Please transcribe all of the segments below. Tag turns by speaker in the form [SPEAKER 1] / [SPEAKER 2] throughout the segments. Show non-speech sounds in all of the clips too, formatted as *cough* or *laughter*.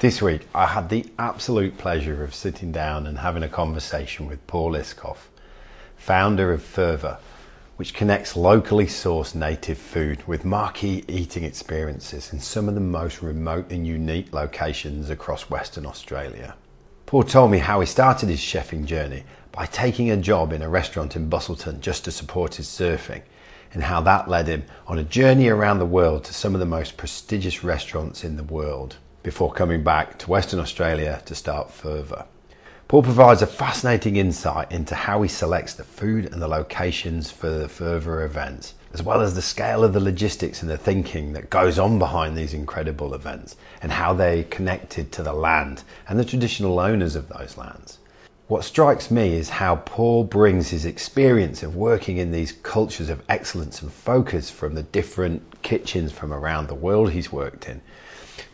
[SPEAKER 1] This week, I had the absolute pleasure of sitting down and having a conversation with Paul Iskov, founder of Fervour, which connects locally sourced native food with marquee eating experiences in some of the most remote and unique locations across Western Australia. Paul told me how he started his chefing journey by taking a job in a restaurant in Busselton just to support his surfing, and how that led him on a journey around the world to some of the most prestigious restaurants in the world before coming back to Western Australia to start Fervour. Paul provides a fascinating insight into how he selects the food and the locations for the Fervour events, as well as the scale of the logistics and the thinking that goes on behind these incredible events, and how they connected to the land and the traditional owners of those lands. What strikes me is how Paul brings his experience of working in these cultures of excellence and focus from the different kitchens from around the world he's worked in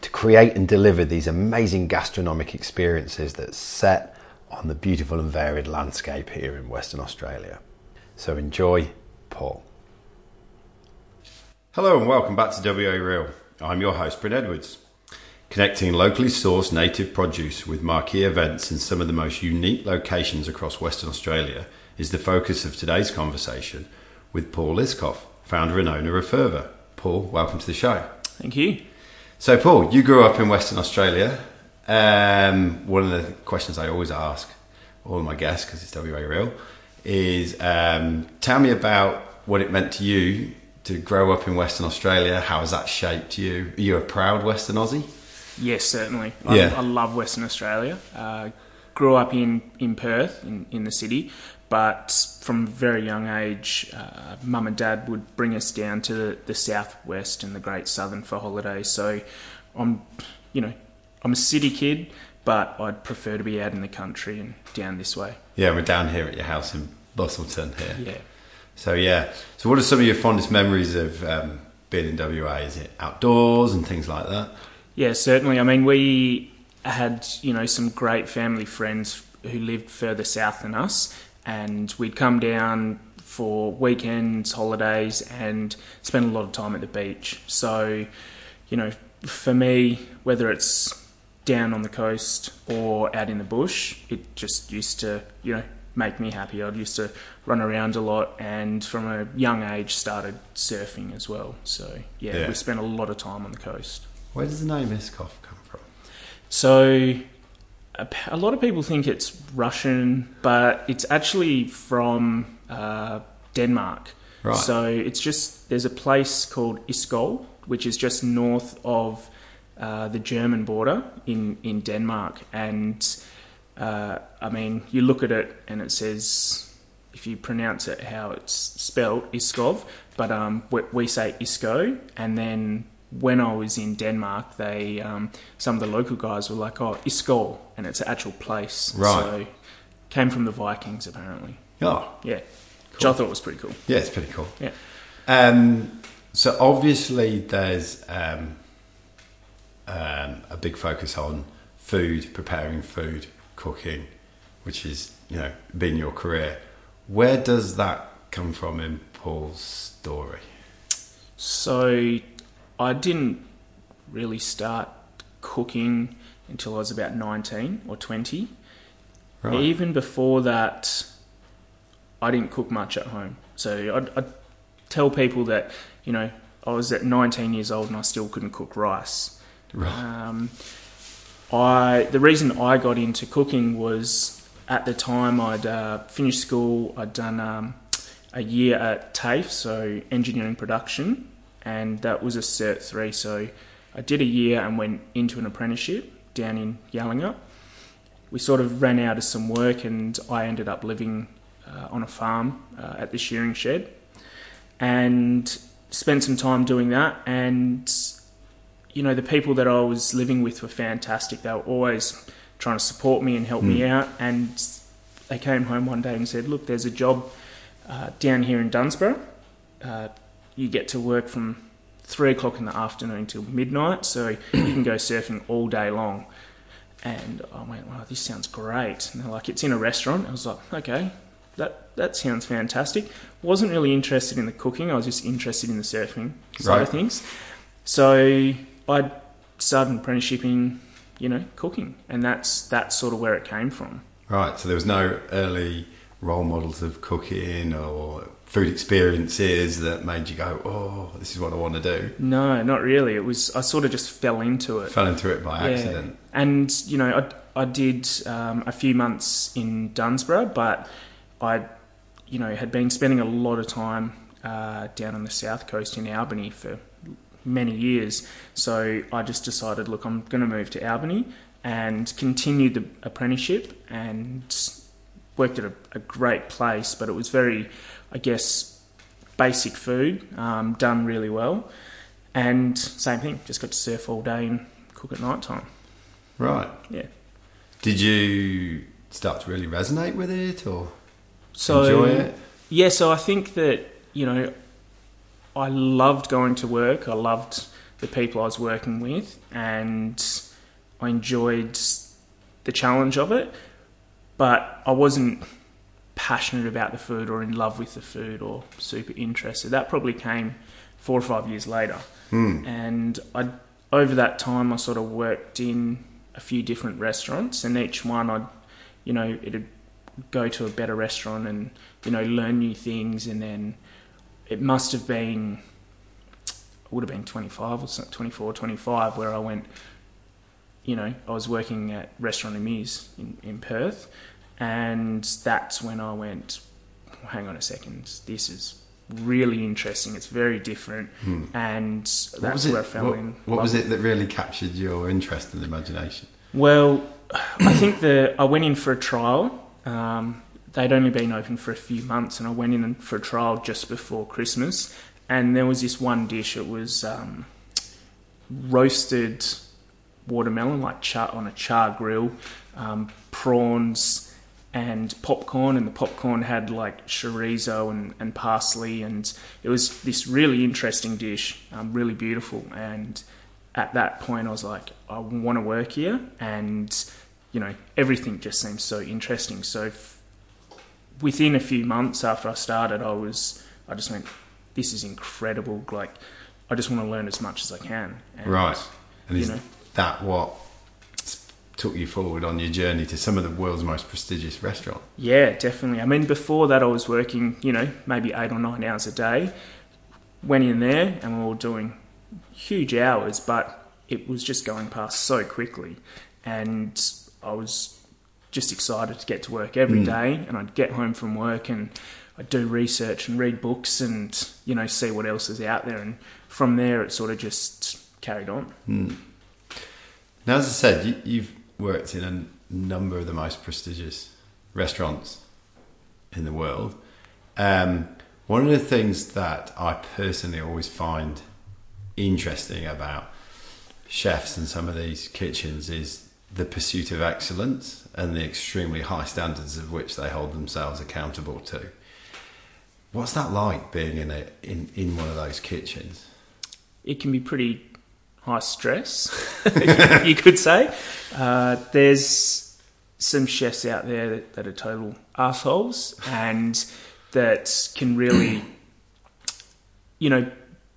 [SPEAKER 1] to create and deliver these amazing gastronomic experiences that set on the beautiful and varied landscape here in Western Australia. So enjoy, Paul. Hello and welcome back to WA Real. I'm your host, Bryn Edwards. Connecting locally sourced native produce with marquee events in some of the most unique locations across Western Australia is the focus of today's conversation with Paul Iskov, founder and owner of Fervour. Paul, welcome to the show.
[SPEAKER 2] Thank you.
[SPEAKER 1] So, Paul, you grew up in Western Australia. Um, one of the questions I always ask all of my guests, because it's WA Real, is um, tell me about what it meant to you to grow up in Western Australia. How has that shaped you? Are you a proud Western Aussie?
[SPEAKER 2] Yes, certainly. I,
[SPEAKER 1] Yeah.
[SPEAKER 2] I love Western Australia. Uh, grew up in, in Perth, in, in the city, but from a very young age, uh, mum and dad would bring us down to the, the southwest and the Great Southern for holidays. So I'm, you know, I'm a city kid, but I'd prefer to be out in the country and down this way.
[SPEAKER 1] Yeah, we're down here at your house in Busselton here.
[SPEAKER 2] Yeah.
[SPEAKER 1] So, yeah. So, what are some of your fondest memories of um, being in WA? Is it outdoors and things like that?
[SPEAKER 2] Yeah, certainly. I mean, we had you know some great family friends who lived further south than us, and we'd come down for weekends, holidays, and spend a lot of time at the beach. So, you know, for me, whether it's down on the coast or out in the bush, it just used to you know make me happy. I used to run around a lot, and from a young age started surfing as well. So yeah,
[SPEAKER 1] Yeah.
[SPEAKER 2] we spent a lot of time on the coast.
[SPEAKER 1] Where does the name Iskov come from?
[SPEAKER 2] So, a, lot of people think it's Russian, but it's actually from uh, Denmark.
[SPEAKER 1] Right.
[SPEAKER 2] So it's just there's a place called Iskol, which is just north of uh, the German border in in Denmark, and uh, I mean you look at it and it says if you pronounce it how it's spelled Iskov, but um, we, we say Isko, and then when I was in Denmark, they um, some of the local guys were like, "Oh, Iskol," and it's an actual place.
[SPEAKER 1] Right.
[SPEAKER 2] So came from the Vikings apparently.
[SPEAKER 1] Oh,
[SPEAKER 2] Yeah, which I thought was pretty cool.
[SPEAKER 1] yeah, it's pretty cool.
[SPEAKER 2] Yeah.
[SPEAKER 1] Um, so obviously there's um, um, a big focus on food, preparing food, cooking, which is you know been your career. Where does that come from in Paul's story?
[SPEAKER 2] So I didn't really start cooking until I was about 19 or 20.
[SPEAKER 1] Right.
[SPEAKER 2] Even before that, I didn't cook much at home. So I'd, I'd tell people that, you know, I was at 19 years old and I still couldn't cook rice.
[SPEAKER 1] Right.
[SPEAKER 2] Um, I the reason I got into cooking was at the time I'd uh, finished school. I'd done um, a year at TAFE, so engineering production, and that was a Cert three. So I did a year and went into an apprenticeship down in Yallingup. We sort of ran out of some work, and I ended up living uh, on a farm uh, at the shearing shed, and spent some time doing that. And you know, the people that I was living with were fantastic. They were always trying to support me and help me out. And they came home one day and said, "Look, there's a job uh, down here in Dunsborough. You get to work from three o'clock in the afternoon till midnight, so you can go surfing all day long." And I went, "Wow, this sounds great." And they're like, "It's in a restaurant." I was like, "Okay." That, that sounds fantastic. Wasn't really interested in the cooking. I was just interested in the surfing side
[SPEAKER 1] Right.
[SPEAKER 2] of things. So I started an apprenticeship in, you know, cooking, and that's that's sort of where it came from.
[SPEAKER 1] Right. So there was no early role models of cooking or food experiences that made you go, "Oh, this is what I want to do."
[SPEAKER 2] No, not really. It was I sort of just fell into it.
[SPEAKER 1] Fell into it by accident.
[SPEAKER 2] And you know, I I did um, a few months in Dunsborough, but I, you know, had been spending a lot of time uh, down on the south coast in Albany for many years. So I just decided, look, I'm going to move to Albany and continued the apprenticeship and worked at a, a great place, but it was very, I guess, basic food, um, done really well. And same thing, just got to surf all day and cook at night time.
[SPEAKER 1] Right.
[SPEAKER 2] Yeah.
[SPEAKER 1] Did you start to really resonate with it or
[SPEAKER 2] So
[SPEAKER 1] enjoy it?
[SPEAKER 2] yeah, so I think that you know, I loved going to work. I loved the people I was working with, and I enjoyed the challenge of it. But I wasn't passionate about the food or in love with the food or super interested. That probably came four or five years later. Hmm. And I, over that time, I sort of worked in a few different restaurants, and each one I'd, you know, it'd go to a better restaurant and you know learn new things, and then it must have been, it would have been 25 or something, 24, 25, where I went, you know, I was working at Restaurant Amusé in, in Perth, and that's when I went, hang on a second, this is really interesting. It's very different, and that's
[SPEAKER 1] Hmm. What was it?
[SPEAKER 2] where I fell
[SPEAKER 1] what,
[SPEAKER 2] in.
[SPEAKER 1] what was it that really captured your interest and imagination?
[SPEAKER 2] well, I think the I went in for a trial. Um, they'd only been open for a few months, and I went in for a trial just before Christmas. And there was this one dish. It was um, roasted watermelon, like char on a char grill, um, prawns, and popcorn. And the popcorn had like chorizo and, and parsley, and it was this really interesting dish, um, really beautiful. And at that point, I was like, I want to work here, and you know, everything just seems so interesting. So, f- within a few months after I started, I was, I just went, this is incredible. Like, I just want to learn as much as I can. And,
[SPEAKER 1] Right. And is
[SPEAKER 2] know.
[SPEAKER 1] that what took you forward on your journey to some of the world's most prestigious restaurants?
[SPEAKER 2] Yeah, definitely. I mean, before that, I was working, you know, maybe eight or nine hours a day. Went in there and we were doing huge hours, but it was just going past so quickly. And I was just excited to get to work every mm. day. And I'd get home from work and I'd do research and read books and, you know, see what else is out there. And from there, it sort of just carried on. Mm.
[SPEAKER 1] Now, as I said, you, you've worked in a number of the most prestigious restaurants in the world. Um, one of the things that I personally always find interesting about chefs and some of these kitchens is the pursuit of excellence and the extremely high standards of which they hold themselves accountable to. What's that like being in a in, in one of those kitchens?
[SPEAKER 2] it can be pretty high stress, *laughs* *laughs* you could say. Uh, there's some chefs out there that, that are total assholes and that can really, *clears throat* you know,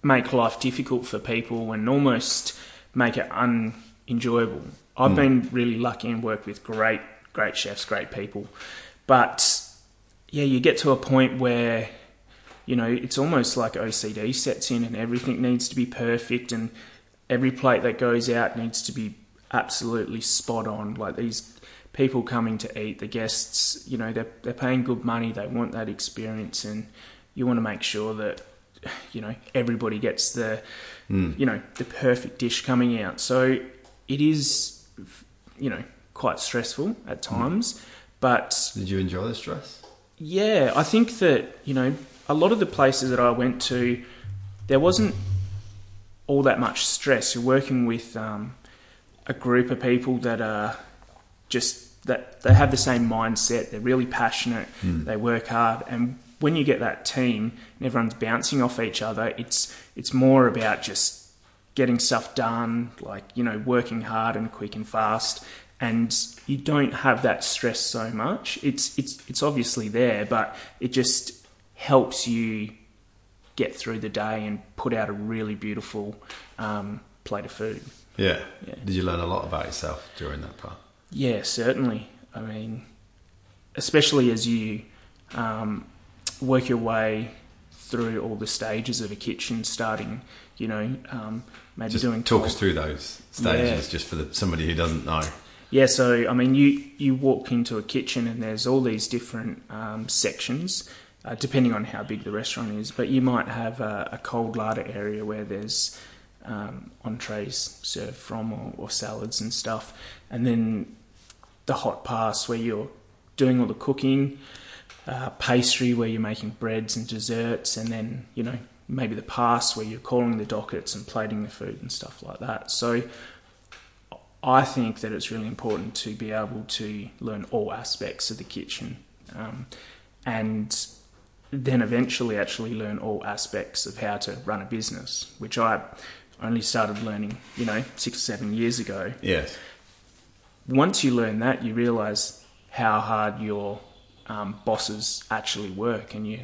[SPEAKER 2] make life difficult for people and almost make it unenjoyable. I've been really lucky and worked with great, great chefs, great people. But yeah, you get to a point where you know, it's almost like OCD sets in and everything needs to be perfect and every plate that goes out needs to be absolutely spot on. Like these people coming to eat, the guests, you know, they're, they're paying good money, they want that experience and you want to make sure that, you know, everybody gets the, hmm. you know, the perfect dish coming out. So it is, you know, quite stressful at hmm. times, but
[SPEAKER 1] Did you enjoy the stress?
[SPEAKER 2] yeah, I think that, you know, a lot of the places that I went to, there wasn't all that much stress. You're working with um, a group of people that are just, that they have the same mindset. They're really passionate. They work hard. And when you get that team and everyone's bouncing off each other, it's, it's more about just getting stuff done, like, you know, working hard and quick and fast. And you don't have that stress so much. It's, it's, it's obviously there, but it just helps you get through the day and put out a really beautiful um, plate of food.
[SPEAKER 1] Yeah.
[SPEAKER 2] Yeah.
[SPEAKER 1] Did you learn a lot about yourself during that part?
[SPEAKER 2] Yeah, certainly. I mean, especially as you um, work your way through all the stages of a kitchen, starting, you know, um, maybe
[SPEAKER 1] Just
[SPEAKER 2] doing
[SPEAKER 1] talk us through those stages,
[SPEAKER 2] Yeah.
[SPEAKER 1] just for the, somebody who doesn't know.
[SPEAKER 2] Yeah, so I mean, you you walk into a kitchen and there's all these different um, sections, uh, depending on how big the restaurant is. But you might have a, a cold larder area where there's um, entrees served from or, or salads and stuff, and then the hot pass where you're doing all the cooking, uh, pastry where you're making breads and desserts, and then you know maybe the pass where you're calling the dockets and plating the food and stuff like that. So. I think that it's really important to be able to learn all aspects of the kitchen um, and then eventually actually learn all aspects of how to run a business, which I only started learning, you know, six or seven years ago.
[SPEAKER 1] Yes.
[SPEAKER 2] Once you learn that, you realize how hard your um, bosses actually work. And you,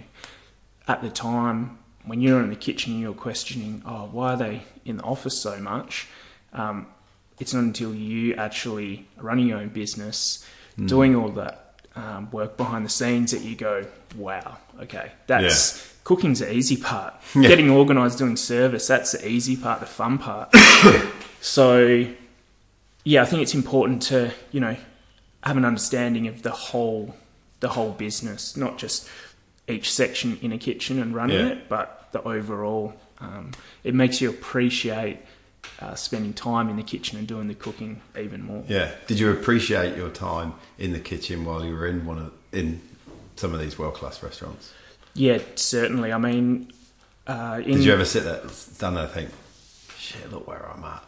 [SPEAKER 2] at the time, when you're in the kitchen, you're questioning, oh, why are they in the office so much? Um, it's not until you actually running your own business, doing all that um, work behind the scenes that you go, wow, okay, that's cooking's the easy part. *laughs*
[SPEAKER 1] Yeah.
[SPEAKER 2] Getting organised, doing service, that's the easy part, the fun part. *coughs* so, yeah, I think it's important to you know have an understanding of the whole the whole business, not just each section in a kitchen and running
[SPEAKER 1] Yeah.
[SPEAKER 2] it, but the overall. Um, it makes you appreciate uh, spending time in the kitchen and doing the cooking even more.
[SPEAKER 1] Yeah. Did you appreciate your time in the kitchen while you were in one of in some of these world class restaurants?
[SPEAKER 2] Yeah, certainly. I mean, uh, in,
[SPEAKER 1] Did you ever sit there, stand there, and think, "Shit, look where I'm at"?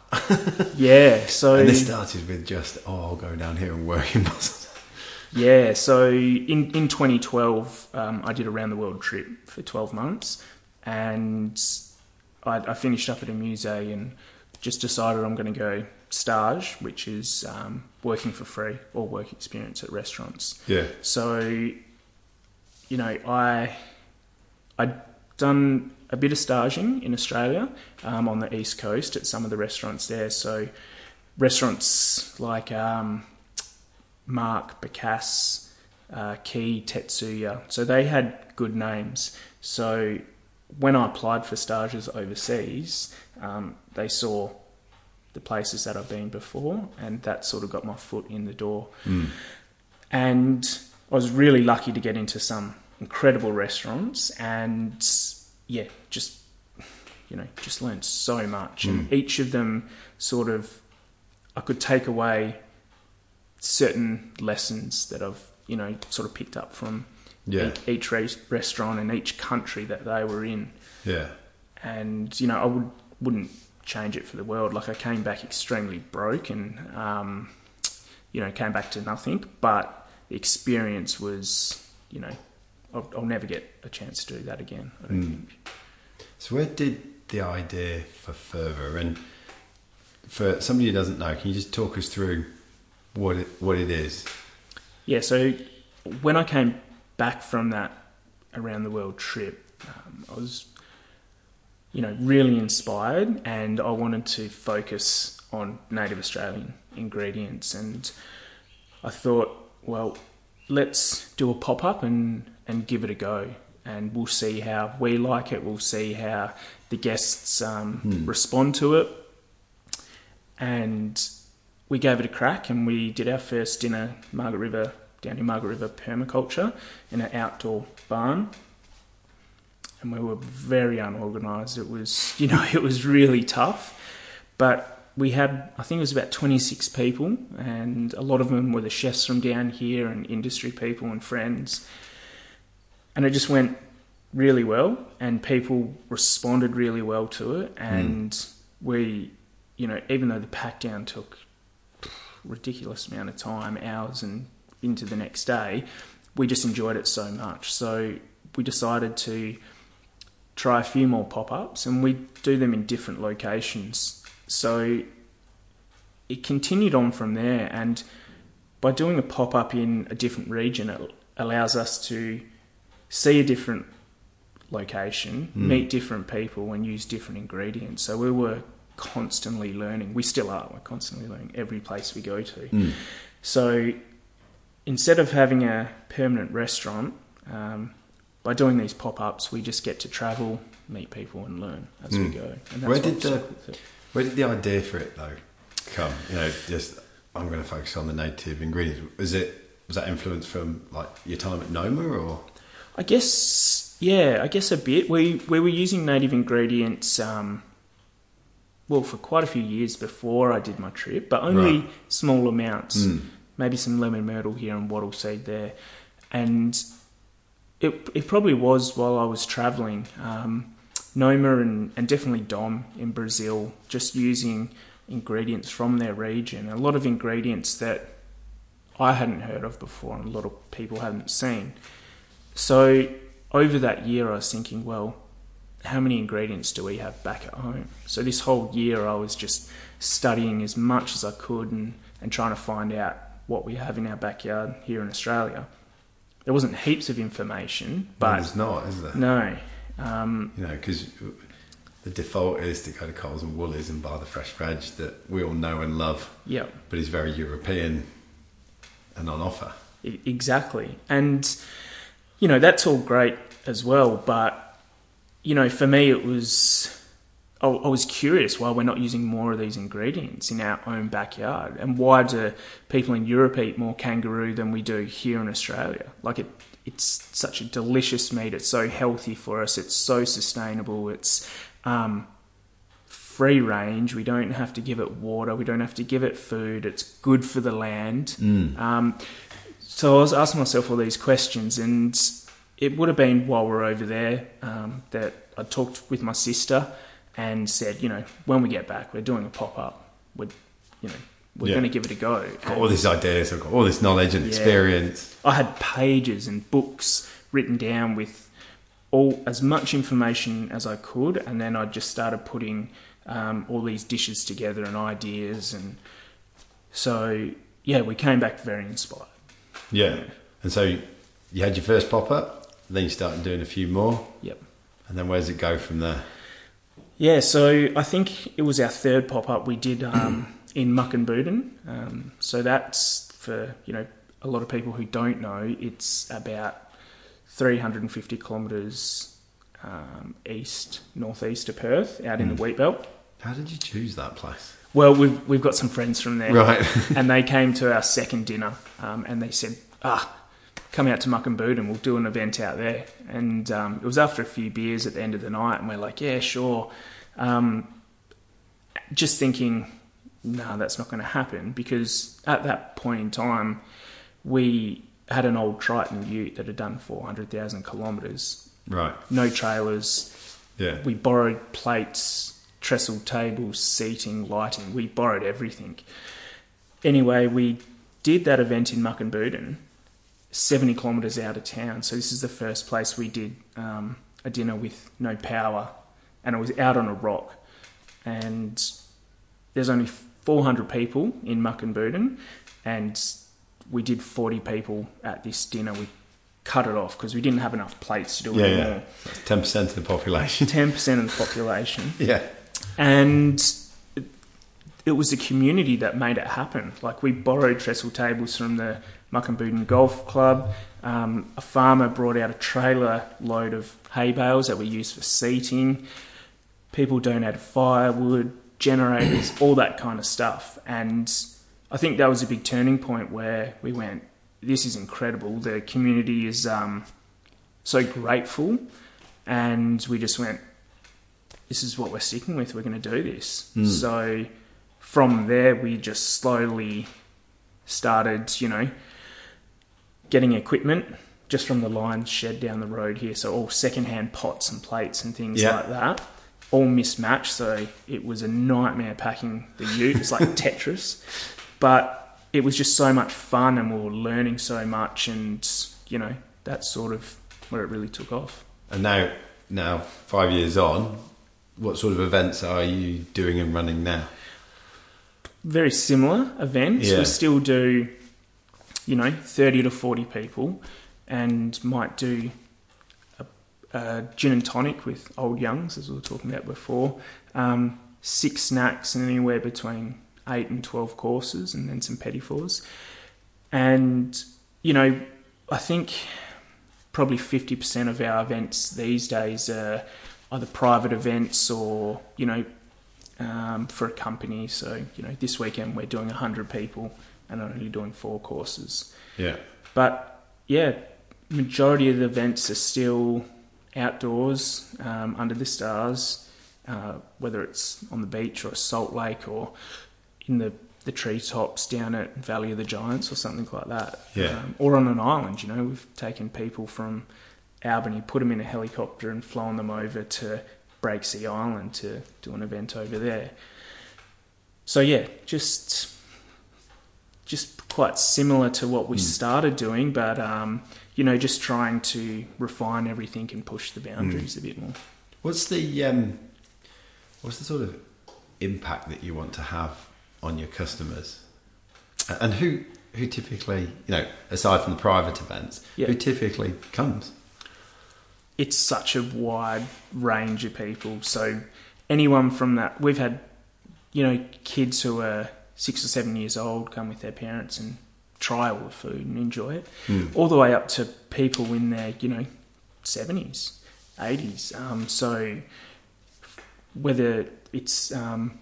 [SPEAKER 1] *laughs*
[SPEAKER 2] Yeah, so
[SPEAKER 1] and this started with just, "Oh, I'll go down here and work in Brussels." *laughs*
[SPEAKER 2] Yeah, so in, in 2012, um, I did a round the world trip for 12 months, and I, I finished up at Amusé and just decided I'm going to go stage, which is um, working for free or work experience at restaurants.
[SPEAKER 1] Yeah.
[SPEAKER 2] So, you know, I I'd done a bit of staging in Australia um, on the east coast at some of the restaurants there. So, restaurants like um, Marque, Bacchus, uh, Quay, Tetsuya. So they had good names. So when I applied for stages overseas, um, they saw the places that I've been before, and that sort of got my foot in the door. And I was really lucky to get into some incredible restaurants, and yeah, just you know, just learned so much. And each of them sort of, I could take away certain lessons that I've you know sort of picked up from
[SPEAKER 1] Yeah.
[SPEAKER 2] each, each res- restaurant and each country that they were in,
[SPEAKER 1] Yeah.
[SPEAKER 2] and you know I would wouldn't change it for the world. Like I came back extremely broke and um, you know came back to nothing, but the experience was you know I'll, I'll never get a chance to do that again. I don't think.
[SPEAKER 1] So where did the idea for Fervour and for somebody who doesn't know, can you just talk us through what it what it is?
[SPEAKER 2] Yeah, so when I came back from that around the world trip, um, I was, you know, really inspired, and I wanted to focus on native Australian ingredients. And I thought, well, let's do a pop up and and give it a go, and we'll see how we like it. We'll see how the guests um, respond to it, and we gave it a crack and we did our first dinner Margaret River down in Margaret River permaculture in an outdoor barn. And we were very unorganised. It was, *laughs* you know, it was really tough. But we had, I think it was about 26 people, and a lot of them were the chefs from down here and industry people and friends. And it just went really well, and people responded really well to it. Hmm. And we, you know, even though the pack down took ridiculous amount of time, hours, and into the next day, we just enjoyed it so much. So we decided to try a few more pop ups, and we do them in different locations. So it continued on from there, and by doing a pop up in a different region, it allows us to see a different location, meet different people, and use different ingredients. So we were constantly learning. We still are. We're constantly learning every place we go to.
[SPEAKER 1] Mm.
[SPEAKER 2] So instead of having a permanent restaurant, um, by doing these pop ups, we just get to travel, meet people, and learn as we
[SPEAKER 1] Mm.
[SPEAKER 2] go. And
[SPEAKER 1] Where did the-
[SPEAKER 2] stuck with it.
[SPEAKER 1] Where did the idea for it though come? You know, just I'm going to focus on the native ingredients. Was it was that influenced from like your time at Noma or?
[SPEAKER 2] I guess, yeah, I guess a bit. We we were using native ingredients, um, well, for quite a few years before I did my trip, but only
[SPEAKER 1] Right.
[SPEAKER 2] small amounts.
[SPEAKER 1] Mm.
[SPEAKER 2] Maybe some lemon myrtle here and wattle seed there, and it it probably was while I was travelling. Um, Noma and, and definitely Dom in Brazil, just using ingredients from their region. A lot of ingredients that I hadn't heard of before and a lot of people hadn't seen. So over that year, I was thinking, well, how many ingredients do we have back at home? So this whole year, I was just studying as much as I could and, and trying to find out what we have in our backyard here in Australia. There wasn't heaps of information, but
[SPEAKER 1] it's not, is there?
[SPEAKER 2] no. Um,
[SPEAKER 1] You know, because the default is to go to Coles and Woolies and buy the fresh veg that we all know and love,
[SPEAKER 2] yeah,
[SPEAKER 1] but it's very European and on offer.
[SPEAKER 2] Exactly. And, you know, that's all great as well. But, you know, for me, it was, I, I was curious why we're not using more of these ingredients in our own backyard. And why do people in Europe eat more kangaroo than we do here in Australia? Like, it, it's such a delicious meat. It's so healthy for us. It's so sustainable. It's, um, free range. We don't have to give it water. We don't have to give it food. It's good for the land. Um, so I was asking myself all these questions, and it would have been while we are over there um, that I talked with my sister and said, you know, when we get back, we're doing a pop up. We're, you know, we're
[SPEAKER 1] Yeah.
[SPEAKER 2] going to give it a go.
[SPEAKER 1] Got
[SPEAKER 2] And
[SPEAKER 1] all these ideas, I've got all this knowledge and
[SPEAKER 2] Yeah.
[SPEAKER 1] experience.
[SPEAKER 2] I had pages and books written down with all as much information as I could, and then I just started putting um, all these dishes together and ideas, and so yeah, we came back very inspired.
[SPEAKER 1] Yeah. And so you had your first pop up, then you started doing a few more,
[SPEAKER 2] Yep.
[SPEAKER 1] and then where does it go from there?
[SPEAKER 2] Yeah, so I think it was our third pop up we did um, *clears throat* in Mukinbudin. Um, so that's for you know a lot of people who don't know. It's about 350 kilometres um, east northeast of Perth, out in the wheat belt.
[SPEAKER 1] How did you choose that place?
[SPEAKER 2] Well, we've we've got some friends from there,
[SPEAKER 1] Right.
[SPEAKER 2] and they *laughs* came to our second dinner, um, and they said, "Ah, come out to Muckenboot and we'll do an event out there." And um, it was after a few beers at the end of the night, and we're like, "Yeah, sure." Um, just thinking, no, that's not going to happen because at that point in time, we had an old Triton Ute that had done four hundred thousand kilometres,
[SPEAKER 1] right.
[SPEAKER 2] no trailers,
[SPEAKER 1] Yeah.
[SPEAKER 2] we borrowed plates, trestle tables, seating, lighting. We borrowed everything. Anyway, we did that event in Mukinbudin, 70 kilometres out of town. So this is the first place we did um, a dinner with no power, and it was out on a rock. And there's only 400 people in Mukinbudin, and we did 40 people at this dinner. We cut it off because we didn't have enough plates to do
[SPEAKER 1] Yeah,
[SPEAKER 2] it
[SPEAKER 1] yeah. Ten percent of the population. *laughs*
[SPEAKER 2] Ten percent of the population, *laughs*
[SPEAKER 1] yeah.
[SPEAKER 2] and it, it was the community that made it happen. Like we borrowed trestle tables from the Mukinbudin Golf Club. Um, a farmer brought out a trailer load of hay bales that we used for seating. People donated firewood, generators, all that kind of stuff, and I think that was a big turning point where we went. This is incredible. The community is um, so grateful, and we just went this is what we're sticking with. We're going to do this. So from there, we just slowly started, you know, getting equipment just from the Lions shed down the road here. So all secondhand pots and plates and things
[SPEAKER 1] Yeah.
[SPEAKER 2] like that. All mismatched. So it was a nightmare packing the ute. It's like *laughs* Tetris. But it was just so much fun and we were learning so much. And, you know, that's sort of where it really took off.
[SPEAKER 1] And now, now five years on, what sort of events are you doing and running now?
[SPEAKER 2] very similar events.
[SPEAKER 1] Yeah.
[SPEAKER 2] We still do, you know, 30 to 40 people and might do a, a gin and tonic with old youngs, as we were talking about before. Um, six snacks and anywhere between eight and 12 courses and then some petit fours. And, you know, I think probably 50% of our events these days are either private events or, you know, um, for a company. So, you know, this weekend we're doing 100 people and only doing four courses.
[SPEAKER 1] Yeah.
[SPEAKER 2] But yeah, majority of the events are still outdoors um, under the stars, uh, whether it's on the beach or a salt lake or in the the treetops down at Valley of the Giants or something like that.
[SPEAKER 1] Yeah.
[SPEAKER 2] Um, or on an island, you know, we've taken people from Albany, put them in a helicopter and flown them over to Breaksea Island to do an event over there. So yeah, just just quite similar to what we
[SPEAKER 1] Mm.
[SPEAKER 2] started doing, but um, you know, just trying to refine everything and push the boundaries
[SPEAKER 1] Mm.
[SPEAKER 2] a bit more.
[SPEAKER 1] What's the um, what's the sort of impact that you want to have on your customers, and who who typically, you know, aside from the private events,
[SPEAKER 2] Yeah.
[SPEAKER 1] who typically comes?
[SPEAKER 2] it's such a wide range of people. So anyone from that, we've had, you know, kids who are six or seven years old come with their parents and try all the food and enjoy it,
[SPEAKER 1] Mm.
[SPEAKER 2] all the way up to people in their, you know, seventies, eighties. Um, so whether it's um,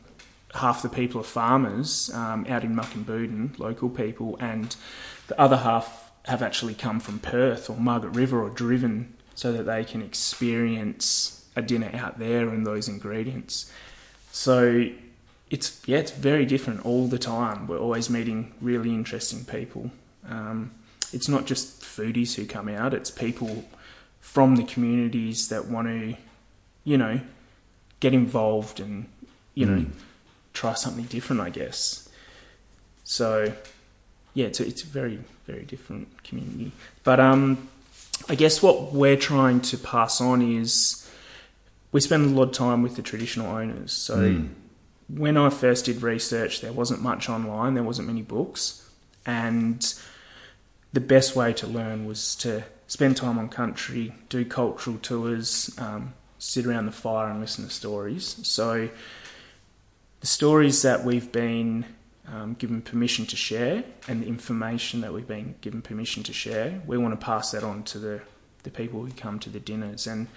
[SPEAKER 2] half the people are farmers um, out in Muck and Mukinbudin, local people, and the other half have actually come from Perth or Margaret River or driven so that they can experience a dinner out there and those ingredients. So it's yeah, it's very different all the time. We're always meeting really interesting people. Um, it's not just foodies who come out; it's people from the communities that want to, you know, get involved and you know
[SPEAKER 1] Mm.
[SPEAKER 2] try something different. I guess. So yeah, it's a, it's a very very different community. But um, I guess what we're trying to pass on is we spend a lot of time with the traditional owners. So
[SPEAKER 1] Mm.
[SPEAKER 2] When I first did research, there wasn't much online, there wasn't many books, and the best way to learn was to spend time on country, do cultural tours, um, sit around the fire and listen to stories. So the stories that we've been um, given permission to share and the information that we've been given permission to share, we want to pass that on to the, the people who come to the dinners. And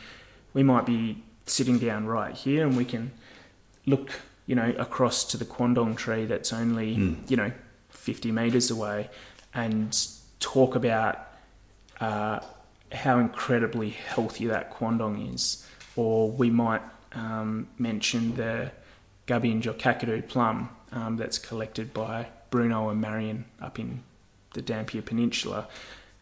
[SPEAKER 2] we might be sitting down right here and we can look, you know, across to the quandong tree that's only,
[SPEAKER 1] Mm.
[SPEAKER 2] you know, 50 metres away and talk about uh, how incredibly healthy that quandong is. Or we might um, mention the gubinge Kakadu plum um, that's collected by Bruno and Marion up in the Dampier Peninsula,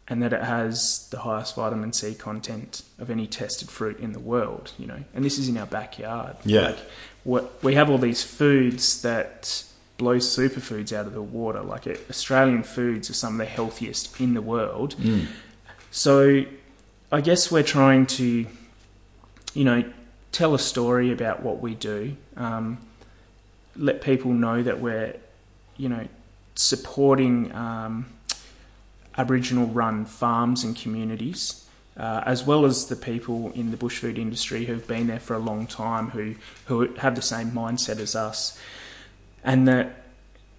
[SPEAKER 2] and that it has the highest vitamin C content of any tested fruit in the world. You know, and this is in our backyard.
[SPEAKER 1] Yeah.
[SPEAKER 2] Like, we have all these foods that blow superfoods out of the water. Like Australian foods are some of the healthiest in the world.
[SPEAKER 1] Mm.
[SPEAKER 2] So I guess we're trying to, you know, tell a story about what we do, um, let people know that we're, you know, supporting um, Aboriginal run farms and communities. Uh, as well as the people in the bush food industry who've been there for a long time, who who have the same mindset as us, and that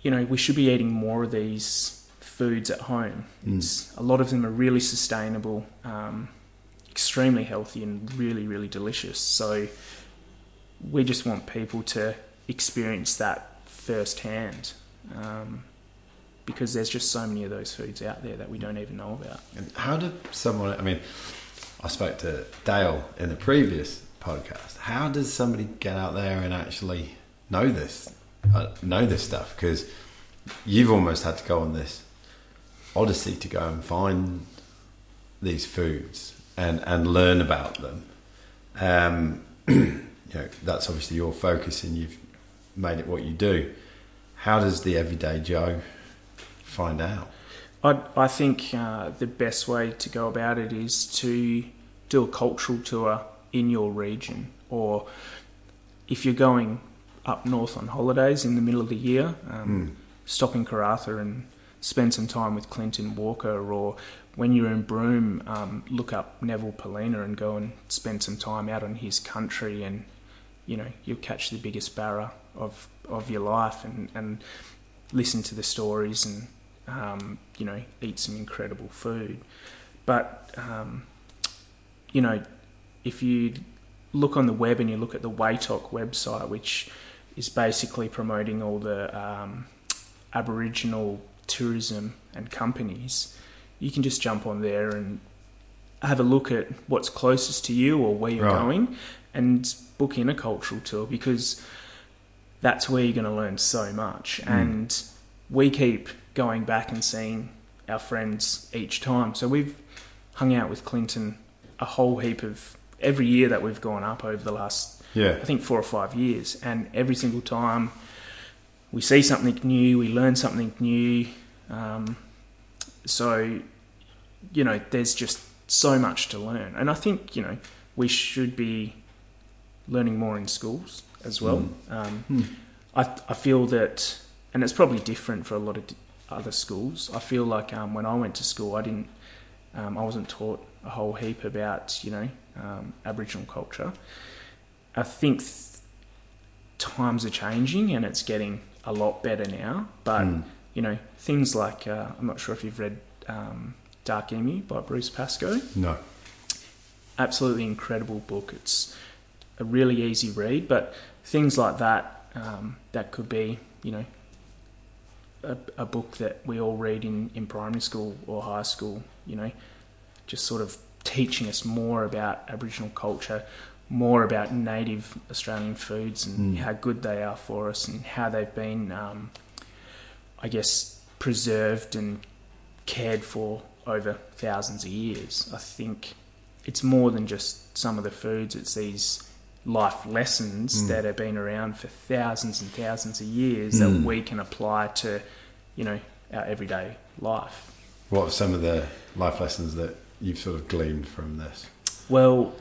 [SPEAKER 2] you know we should be eating more of these foods at home.
[SPEAKER 1] Mm.
[SPEAKER 2] A lot of them are really sustainable, um, extremely healthy, and really, really delicious. So we just want people to experience that firsthand um, because there's just so many of those foods out there that we don't even know about.
[SPEAKER 1] And how did someone? I mean, I spoke to Dale in the previous podcast. How does somebody get out there and actually know this, uh, know this stuff? Because you've almost had to go on this odyssey to go and find these foods and and learn about them. Um, *clears throat* you know, that's obviously your focus, and you've made it what you do. How does the everyday Joe find out?
[SPEAKER 2] I, I think uh, the best way to go about it is to do a cultural tour in your region, or if you're going up north on holidays in the middle of the year, um, stop in Karratha and spend some time with Clinton Walker, or when you're in Broome, um, look up Neville Poelina and go and spend some time out on his country and you know you'll catch the biggest barra of of your life and and listen to the stories and um, you know eat some incredible food. But um, you know if you look on the web and you look at the WAITOC website, which is basically promoting all the um, Aboriginal tourism and companies, you can just jump on there and have a look at what's closest to you or where you're
[SPEAKER 1] Right.
[SPEAKER 2] going and book in a cultural tour because that's where you're going to learn so much. And we keep going back and seeing our friends each time. So we've hung out with Clinton a whole heap of every year that we've gone up over the last
[SPEAKER 1] Yeah.
[SPEAKER 2] I think four or five years, and every single time we see something new, we learn something new. Um, so, you know, there's just so much to learn, and I think you know we should be learning more in schools as well. Um, I I feel that, and it's probably different for a lot of other schools. I feel like um, when I went to school, I didn't, um, I wasn't taught a whole heap about you know um, Aboriginal culture. I think th- times are changing and it's getting a lot better now. But
[SPEAKER 1] Mm.
[SPEAKER 2] you know, things like uh, I'm not sure if you've read um, Dark Emu by Bruce Pascoe.
[SPEAKER 1] No.
[SPEAKER 2] Absolutely incredible book. It's a really easy read, but things like that um, that could be you know a, a book that we all read in, in primary school or high school. You know, just sort of teaching us more about Aboriginal culture, more about native Australian foods and
[SPEAKER 1] Mm.
[SPEAKER 2] how good they are for us and how they've been, um, I guess, preserved and cared for over thousands of years. I think it's more than just some of the foods, it's these life lessons
[SPEAKER 1] Mm.
[SPEAKER 2] that have been around for thousands and thousands of years
[SPEAKER 1] Mm.
[SPEAKER 2] that we can apply to, you know, our everyday life.
[SPEAKER 1] What are some of the life lessons that you've sort of gleaned from this?
[SPEAKER 2] Well,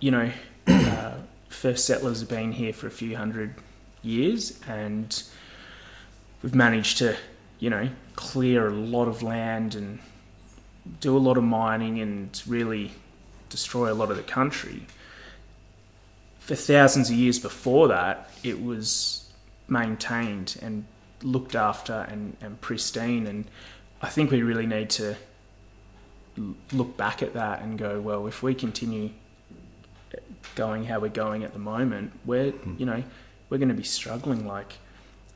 [SPEAKER 2] you know, *clears throat* uh, first settlers have been here for a few hundred years, and we've managed to, you know, clear a lot of land and do a lot of mining and really destroy a lot of the country. For thousands of years before that, it was maintained and looked after and, and pristine, and I think we really need to look back at that and go, well, if we continue going how we're going at the moment, we're
[SPEAKER 1] Hmm.
[SPEAKER 2] you know we're going to be struggling. Like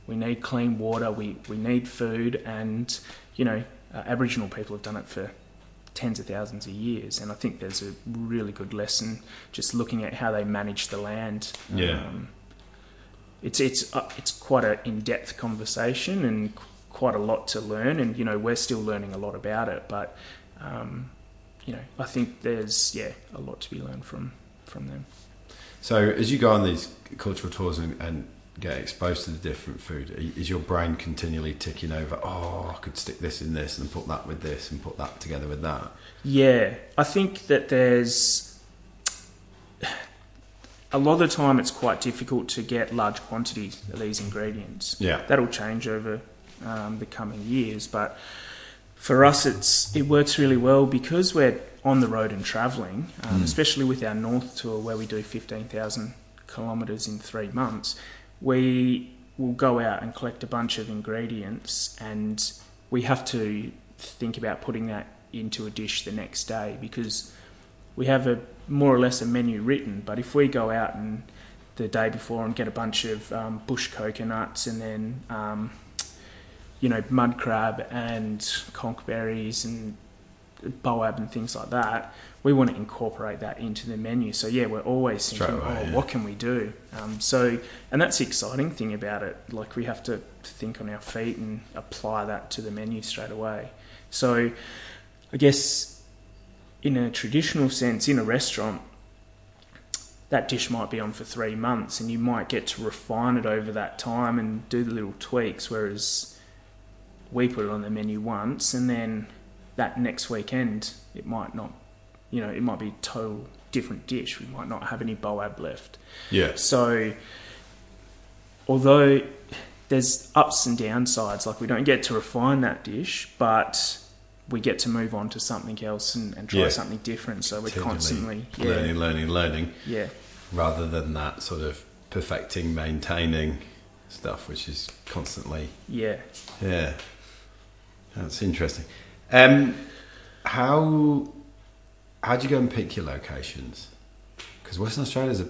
[SPEAKER 2] we need clean water, we we need food, and you know uh, Aboriginal people have done it for tens of thousands of years, and I think there's a really good lesson just looking at how they manage the land.
[SPEAKER 1] Yeah.
[SPEAKER 2] Um, it's it's uh, it's quite an in-depth conversation and qu- quite a lot to learn, and you know we're still learning a lot about it, but um, you know I think there's yeah a lot to be learned from from them.
[SPEAKER 1] So, as you go on these cultural tours and, and get exposed to the different food, is your brain continually ticking over? Oh, I could stick this in this and put that with this and put that together with that.
[SPEAKER 2] Yeah, I think that there's a lot of the time it's quite difficult to get large quantities of these ingredients.
[SPEAKER 1] Yeah.
[SPEAKER 2] That'll change over um, the coming years, but for us, it's it works really well because we're on the road and travelling, um,
[SPEAKER 1] Mm.
[SPEAKER 2] especially with our North tour where we do fifteen thousand kilometres in three months. We will go out and collect a bunch of ingredients, and we have to think about putting that into a dish the next day because we have a more or less a menu written. But if we go out and the day before and get a bunch of um, bush coconuts and then um, you know mud crab and conkerberries and boab and things like that, we want to incorporate that into the menu. So yeah, we're always thinking,
[SPEAKER 1] away,
[SPEAKER 2] oh,
[SPEAKER 1] yeah.
[SPEAKER 2] what can we do? Um, so and that's the exciting thing about it. Like we have to think on our feet and apply that to the menu straight away. So I guess in a traditional sense, in a restaurant, that dish might be on for three months, and you might get to refine it over that time and do the little tweaks. Whereas we put it on the menu once, and then that next weekend it might not, you know, it might be a total different dish. We might not have any boab left.
[SPEAKER 1] Yeah.
[SPEAKER 2] So, although there's ups and downsides, like we don't get to refine that dish, but we get to move on to something else and, and try
[SPEAKER 1] Yeah.
[SPEAKER 2] something different. So we're constantly, yeah,
[SPEAKER 1] learning, learning, learning,
[SPEAKER 2] yeah,
[SPEAKER 1] rather than that sort of perfecting, maintaining stuff, which is constantly
[SPEAKER 2] Yeah.
[SPEAKER 1] yeah. That's interesting. Um, how how do you go and pick your locations? Because Western Australia's a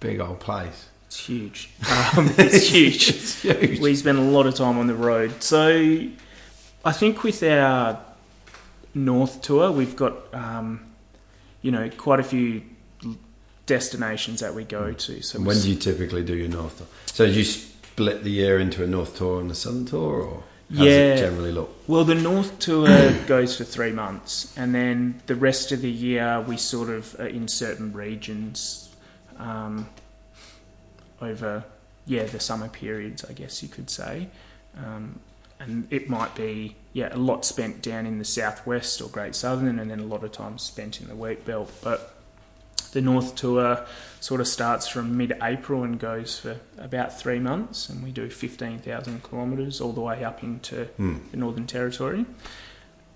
[SPEAKER 1] big old place.
[SPEAKER 2] It's huge. *laughs* Um, it's huge.
[SPEAKER 1] It's *laughs* huge.
[SPEAKER 2] We spend a lot of time on the road. So I think with our North tour, we've got, um, you know, quite a few destinations that we go to. So
[SPEAKER 1] when do you typically do your North tour? So do you split the year into a North tour and a Southern tour, or how does
[SPEAKER 2] Yeah.
[SPEAKER 1] it generally look?
[SPEAKER 2] Well, the North tour *coughs* goes for three months, and then the rest of the year we sort of are in certain regions um, over, yeah, the summer periods, I guess you could say. Um, and it might be, yeah, a lot spent down in the southwest or Great Southern, and then a lot of time spent in the wheat belt. But the North tour sort of starts from mid-April and goes for about three months, and we do 15,000 kilometres all the way up into
[SPEAKER 1] Hmm.
[SPEAKER 2] the Northern Territory.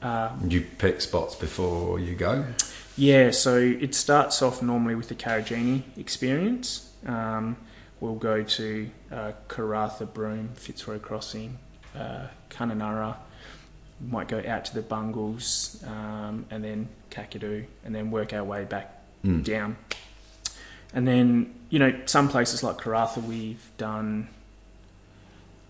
[SPEAKER 1] Do you pick spots before you go?
[SPEAKER 2] yeah, so it starts off normally with the Karijini experience. Um, we'll go to uh, Karratha, Broome, Fitzroy Crossing, uh, Kununurra. Might go out to the Bungles um, and then Kakadu, and then work our way back
[SPEAKER 1] Hmm.
[SPEAKER 2] down. And then, you know, some places like Karratha, we've done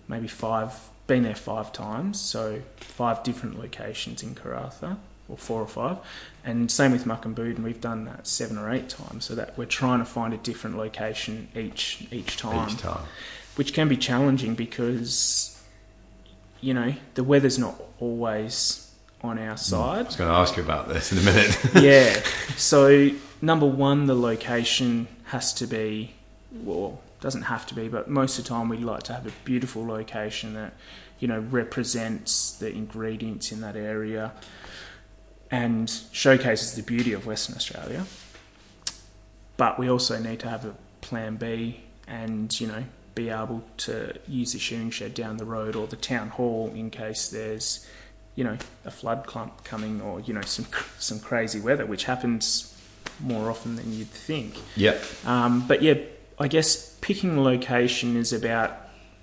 [SPEAKER 2] maybe five, been there five times, so five different locations in Karratha, or four or five. And same with Mukinbudin, we've done that seven or eight times, so that we're trying to find a different location each each time,
[SPEAKER 1] Each time.
[SPEAKER 2] which can be challenging because, you know, the weather's not always on our side.
[SPEAKER 1] I was going to ask you about this in a minute. *laughs*
[SPEAKER 2] yeah. *laughs* So number one, the location has to be, well, doesn't have to be, but most of the time we'd like to have a beautiful location that, you know, represents the ingredients in that area and showcases the beauty of Western Australia. But we also need to have a plan B and, you know, be able to use the shearing shed down the road or the town hall in case there's, you know, a flood clump coming or, you know, some, some crazy weather, which happens more often than you'd think.
[SPEAKER 1] yep.
[SPEAKER 2] Um, but yeah, I guess picking location is about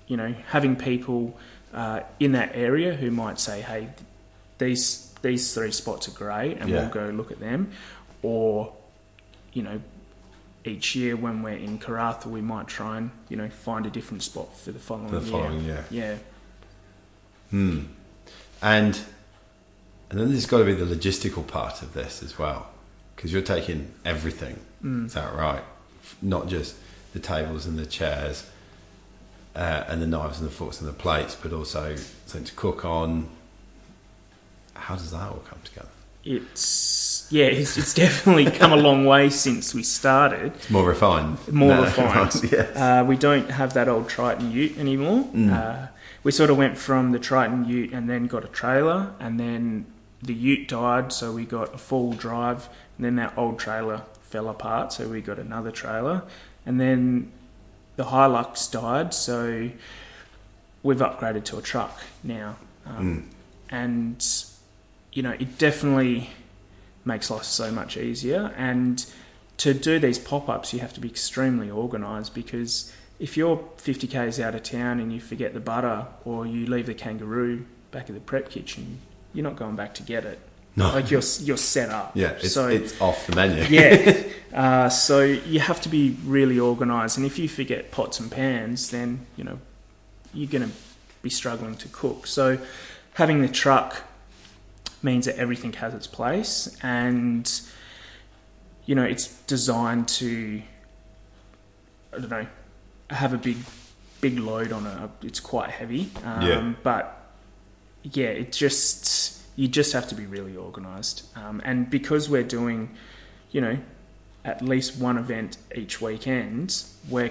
[SPEAKER 2] you know having people uh, in that area who might say, "Hey, these these three spots are great," and
[SPEAKER 1] Yeah.
[SPEAKER 2] we'll go look at them. Or you know, each year when we're in Karratha, we might try and you know find a different spot for the following
[SPEAKER 1] the
[SPEAKER 2] year.
[SPEAKER 1] following year.
[SPEAKER 2] Yeah,
[SPEAKER 1] Hmm. And and then there's got to be the logistical part of this as well, because you're taking everything.
[SPEAKER 2] Mm.
[SPEAKER 1] Is that right? Not just the tables and the chairs, uh, and the knives and the forks and the plates, but also something to cook on. How does that all come together?
[SPEAKER 2] it's yeah, it's, it's definitely come a long way since we started.
[SPEAKER 1] It's more refined.
[SPEAKER 2] More
[SPEAKER 1] No,
[SPEAKER 2] refined. *laughs*
[SPEAKER 1] yes.
[SPEAKER 2] Uh, we don't have that old Triton Ute anymore.
[SPEAKER 1] Mm.
[SPEAKER 2] Uh, we sort of went from the Triton Ute and then got a trailer, and then the Ute died, so we got a full drive, and then that old trailer fell apart, so we got another trailer, and then the Hilux died, so we've upgraded to a truck now. Um,
[SPEAKER 1] Mm.
[SPEAKER 2] and you know it definitely makes life so much easier and to do these pop-ups you have to be extremely organized because if you're 50 k's out of town and you forget the butter or you leave the kangaroo back at the prep kitchen you're not going back to get it
[SPEAKER 1] No.
[SPEAKER 2] like you're you're set up
[SPEAKER 1] yeah, it's,
[SPEAKER 2] so
[SPEAKER 1] it's off the menu.
[SPEAKER 2] yeah. *laughs* Uh, so you have to be really organised, and if you forget pots and pans, then you know you're going to be struggling to cook. So having the truck means that everything has its place, and you know it's designed to I don't know have a big big load on it. It's quite heavy, um,
[SPEAKER 1] Yeah.
[SPEAKER 2] but yeah, it just you just have to be really organised, um, and because we're doing, you know, at least one event each weekend, we're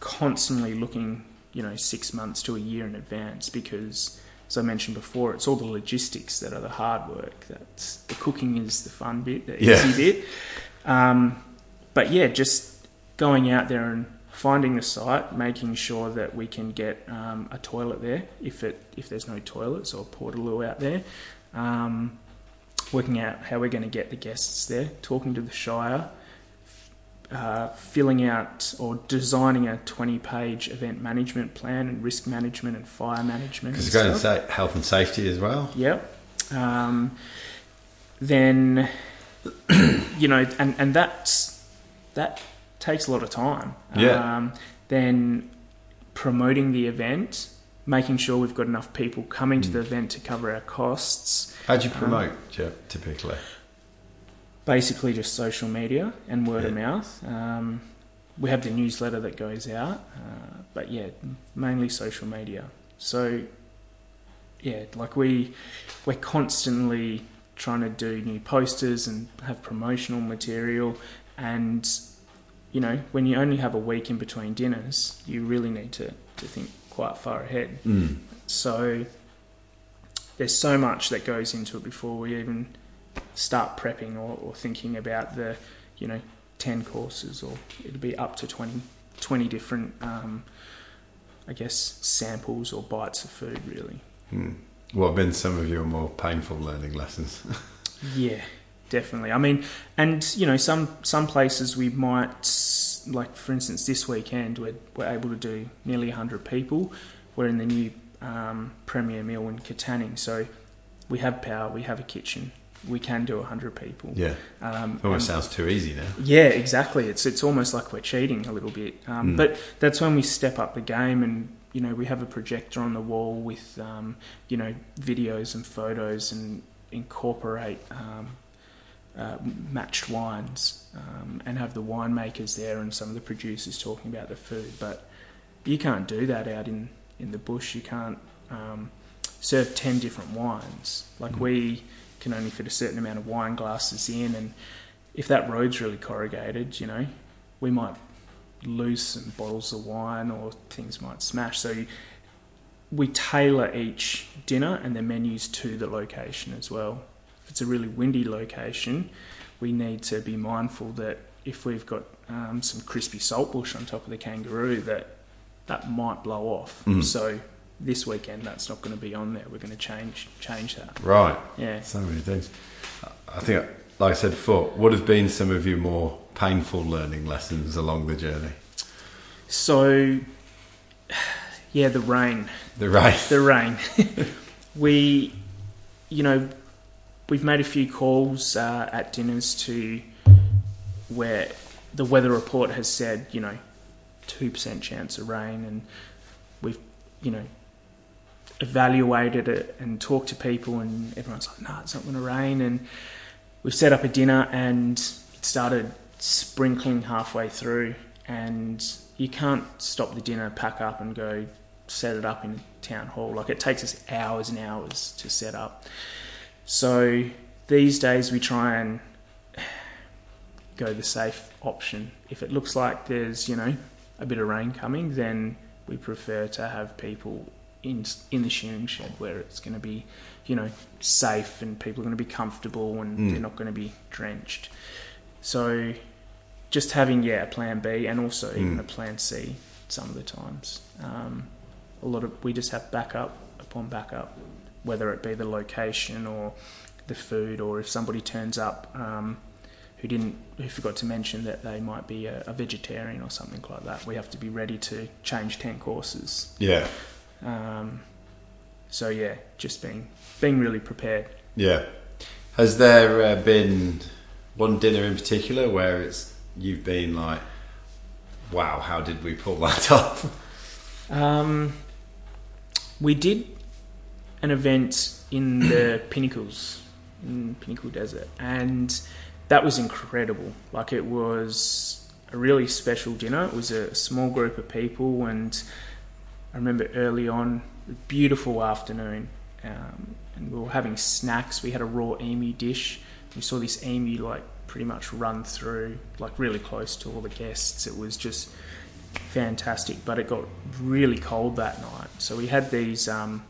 [SPEAKER 2] constantly looking, you know, six months to a year in advance because. As I mentioned before, it's all the logistics that are the hard work. That's the cooking is the fun bit, the
[SPEAKER 1] Yeah.
[SPEAKER 2] easy bit. Um, but yeah, just going out there and finding the site, making sure that we can get um, a toilet there if it if there's no toilets or portaloo out there. Um, working out how we're going to get the guests there, talking to the Shire, uh, filling out or designing a 20 page event management plan and risk management and fire management.
[SPEAKER 1] Because
[SPEAKER 2] and
[SPEAKER 1] going to say health and safety as well.
[SPEAKER 2] Yep. Um, then, *clears throat* you know, and, and that's, that takes a lot of time.
[SPEAKER 1] Yeah.
[SPEAKER 2] Um, then promoting the event, making sure we've got enough people coming to
[SPEAKER 1] Mm.
[SPEAKER 2] the event to cover our costs.
[SPEAKER 1] How do you promote Jeff, typically?
[SPEAKER 2] Basically, just social media and word of mouth. Um, we have the newsletter that goes out, uh, but yeah, mainly social media. So, yeah, like we we're constantly trying to do new posters and have promotional material, and you know, when you only have a week in between dinners, you really need to to think quite far ahead.
[SPEAKER 1] Mm.
[SPEAKER 2] So there's so much that goes into it before we even start prepping or, or thinking about the, you know, 10 courses or it'll be up to 20, 20 different, um, I guess, samples or bites of food, really.
[SPEAKER 1] Mm. What have been some of your more painful learning lessons?
[SPEAKER 2] Yeah, definitely. I mean, and you know, some some places we might like, for instance, this weekend we're we're able to do nearly hundred people. We're in the new um, Premier Mill in Katanning, so we have power, we have a kitchen, we can do hundred people.
[SPEAKER 1] yeah,
[SPEAKER 2] Um,
[SPEAKER 1] it almost
[SPEAKER 2] and-
[SPEAKER 1] sounds too easy now.
[SPEAKER 2] yeah, exactly. It's it's almost like we're cheating a little bit. Um,
[SPEAKER 1] Mm.
[SPEAKER 2] But that's when we step up the game, and you know we have a projector on the wall with um, you know videos and photos, and incorporate um, uh, matched wines, um, and have the winemakers there and some of the producers talking about the food. But you can't do that out in in the bush. You can't um, serve ten different wines. Like
[SPEAKER 1] Mm.
[SPEAKER 2] we can only fit a certain amount of wine glasses in, and if that road's really corrugated, you know, we might lose some bottles of wine or things might smash. So we tailor each dinner and the menus to the location as well. If it's a really windy location, we need to be mindful that if we've got um, some crispy saltbush on top of the kangaroo, that that might blow off.
[SPEAKER 1] Mm.
[SPEAKER 2] So this weekend, that's not going to be on there. We're going to change change that.
[SPEAKER 1] Right,
[SPEAKER 2] Yeah.
[SPEAKER 1] so many things. I think, like I said before, what have been some of your more painful learning lessons along the journey?
[SPEAKER 2] So, yeah, the rain.
[SPEAKER 1] The rain.
[SPEAKER 2] The rain. *laughs* we, you know, we've made a few calls uh, at dinners to where the weather report has said, you know, 2% chance of rain, and we've, you know, evaluated it and talked to people, and everyone's like, no, it's not going to rain. And we've set up a dinner, and it started sprinkling halfway through, and you can't stop the dinner, pack up, and go set it up in town hall. Like it takes us hours and hours to set up. So these days we try and go the safe option. If it looks like there's you know a bit of rain coming, then we prefer to have people in in the shearing shed where it's going to be you know safe and people are going to be comfortable and
[SPEAKER 1] Mm.
[SPEAKER 2] they're not going to be drenched. So just having yeah a plan B and also even
[SPEAKER 1] Mm.
[SPEAKER 2] a plan C some of the times. Um, a lot of we just have backup upon backup, whether it be the location or the food, or if somebody turns up um, who didn't who forgot to mention that they might be a, a vegetarian or something like that. We have to be ready to change ten courses.
[SPEAKER 1] Yeah,
[SPEAKER 2] Um, so yeah, just being being really prepared.
[SPEAKER 1] yeah. Has there uh, been one dinner in particular where it's you've been like, wow, how did we pull that *laughs* off?
[SPEAKER 2] Um, we did an event in the Pinnacles, in Pinnacle Desert, and that was incredible. Like it was a really special dinner. It was a small group of people, and I remember early on, a beautiful afternoon, um, and we were having snacks. We had a raw emu dish. We saw this emu like pretty much run through, like really close to all the guests. It was just fantastic, but it got really cold that night. So we had these um,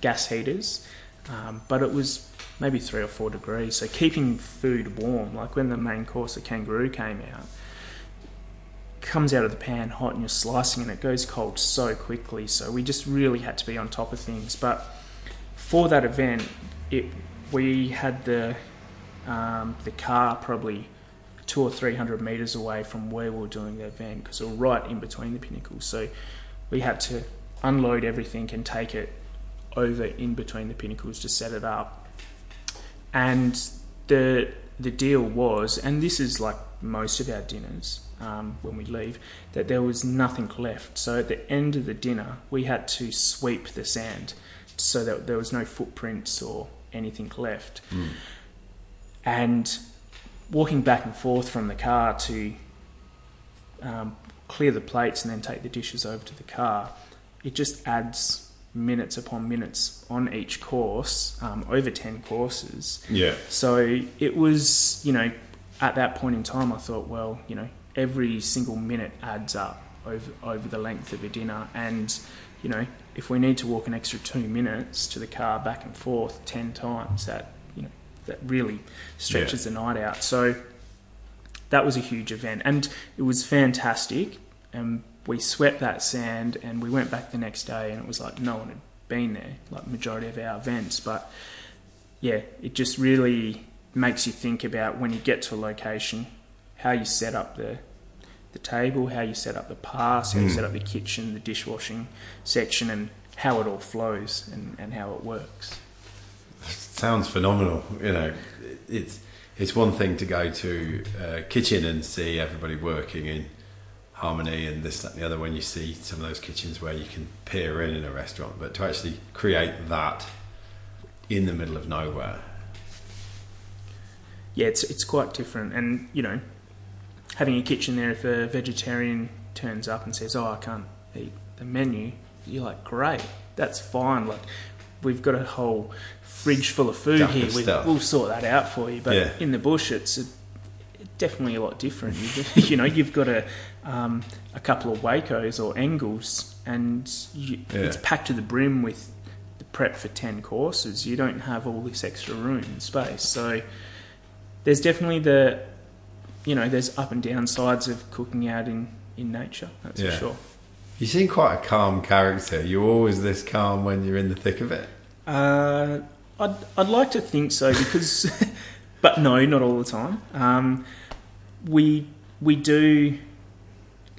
[SPEAKER 2] gas heaters, um, but it was maybe three or four degrees. So keeping food warm, like when the main course of kangaroo came out, comes out of the pan hot and you're slicing and it goes cold so quickly. So we just really had to be on top of things. But for that event, it we had the um, the car probably two or three hundred meters away from where we were doing the event because we were right in between the pinnacles. So we had to unload everything and take it over in between the pinnacles to set it up. And the the deal was, and this is like most of our dinners um, when we leave, that there was nothing left. So at the end of the dinner, we had to sweep the sand so that there was no footprints or anything left.
[SPEAKER 1] Mm.
[SPEAKER 2] And walking back and forth from the car to um, clear the plates and then take the dishes over to the car, it just adds minutes upon minutes on each course, um, over 10 courses.
[SPEAKER 1] Yeah.
[SPEAKER 2] So it was, you know, at that point in time, I thought, well, you know, every single minute adds up over, over the length of a dinner. And, you know, if we need to walk an extra two minutes to the car back and forth 10 times, that, you know, that really stretches the night out. So that was a huge event. And it was fantastic. And we swept that sand and we went back the next day and it was like no one had been there, like majority of our events. But yeah, it just really makes you think about when you get to a location, how you set up the the table, how you set up the pass, how you
[SPEAKER 1] Mm.
[SPEAKER 2] set up the kitchen, the dishwashing section, and how it all flows and, and how it works.
[SPEAKER 1] Sounds phenomenal. You know, it's it's one thing to go to a kitchen and see everybody working in harmony and this, that, and the other. When you see some of those kitchens where you can peer in in a restaurant, but to actually create that in the middle of nowhere.
[SPEAKER 2] yeah, it's it's quite different. And you know, having a kitchen there, if a vegetarian turns up and says, "Oh, I can't eat the menu," you're like, "Great, that's fine." Like, we've got a whole fridge full of food
[SPEAKER 1] Stack
[SPEAKER 2] here.
[SPEAKER 1] of
[SPEAKER 2] we, we'll sort that out for you. But
[SPEAKER 1] Yeah.
[SPEAKER 2] in the bush, it's a, definitely a lot different. You, *laughs* you know, you've got a um, a couple of Waecos or Engels, and you,
[SPEAKER 1] Yeah.
[SPEAKER 2] it's packed to the brim with the prep for ten courses. You don't have all this extra room and space, so there's definitely the you know there's up and down sides of cooking out in in nature that's
[SPEAKER 1] Yeah.
[SPEAKER 2] for sure
[SPEAKER 1] You seem quite a calm character. You're always this calm when you're in the thick of it.
[SPEAKER 2] uh, I'd, I'd like to think so because *laughs* but no not all the time um, we we do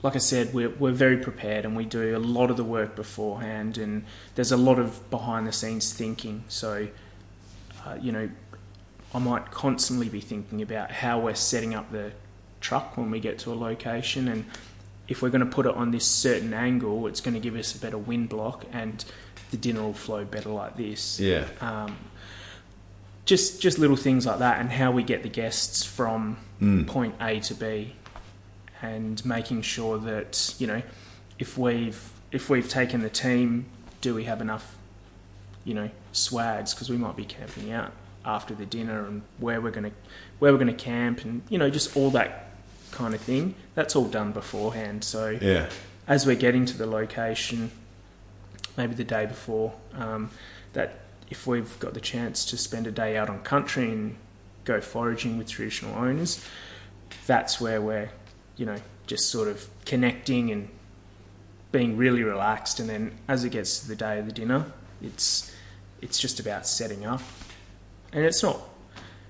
[SPEAKER 2] like I said we're, we're very prepared and we do a lot of the work beforehand and there's a lot of behind the scenes thinking so uh, you know I might constantly be thinking about how we're setting up the truck when we get to a location and if we're going to put it on this certain angle, it's going to give us a better wind block and the dinner will flow better like this.
[SPEAKER 1] Yeah.
[SPEAKER 2] Um, just just little things like that and how we get the guests from
[SPEAKER 1] Mm.
[SPEAKER 2] point A to B and making sure that, you know, if we've if we've taken the team, do we have enough, you know, swags because we might be camping out after the dinner and where we're going to where we're to camp and you know just all that kind of thing. That's all done beforehand. So
[SPEAKER 1] Yeah.
[SPEAKER 2] as we're getting to the location, maybe the day before, um, that if we've got the chance to spend a day out on country and go foraging with traditional owners, that's where we're, you know, just sort of connecting and being really relaxed. And then as it gets to the day of the dinner, it's it's just about setting up, and it's not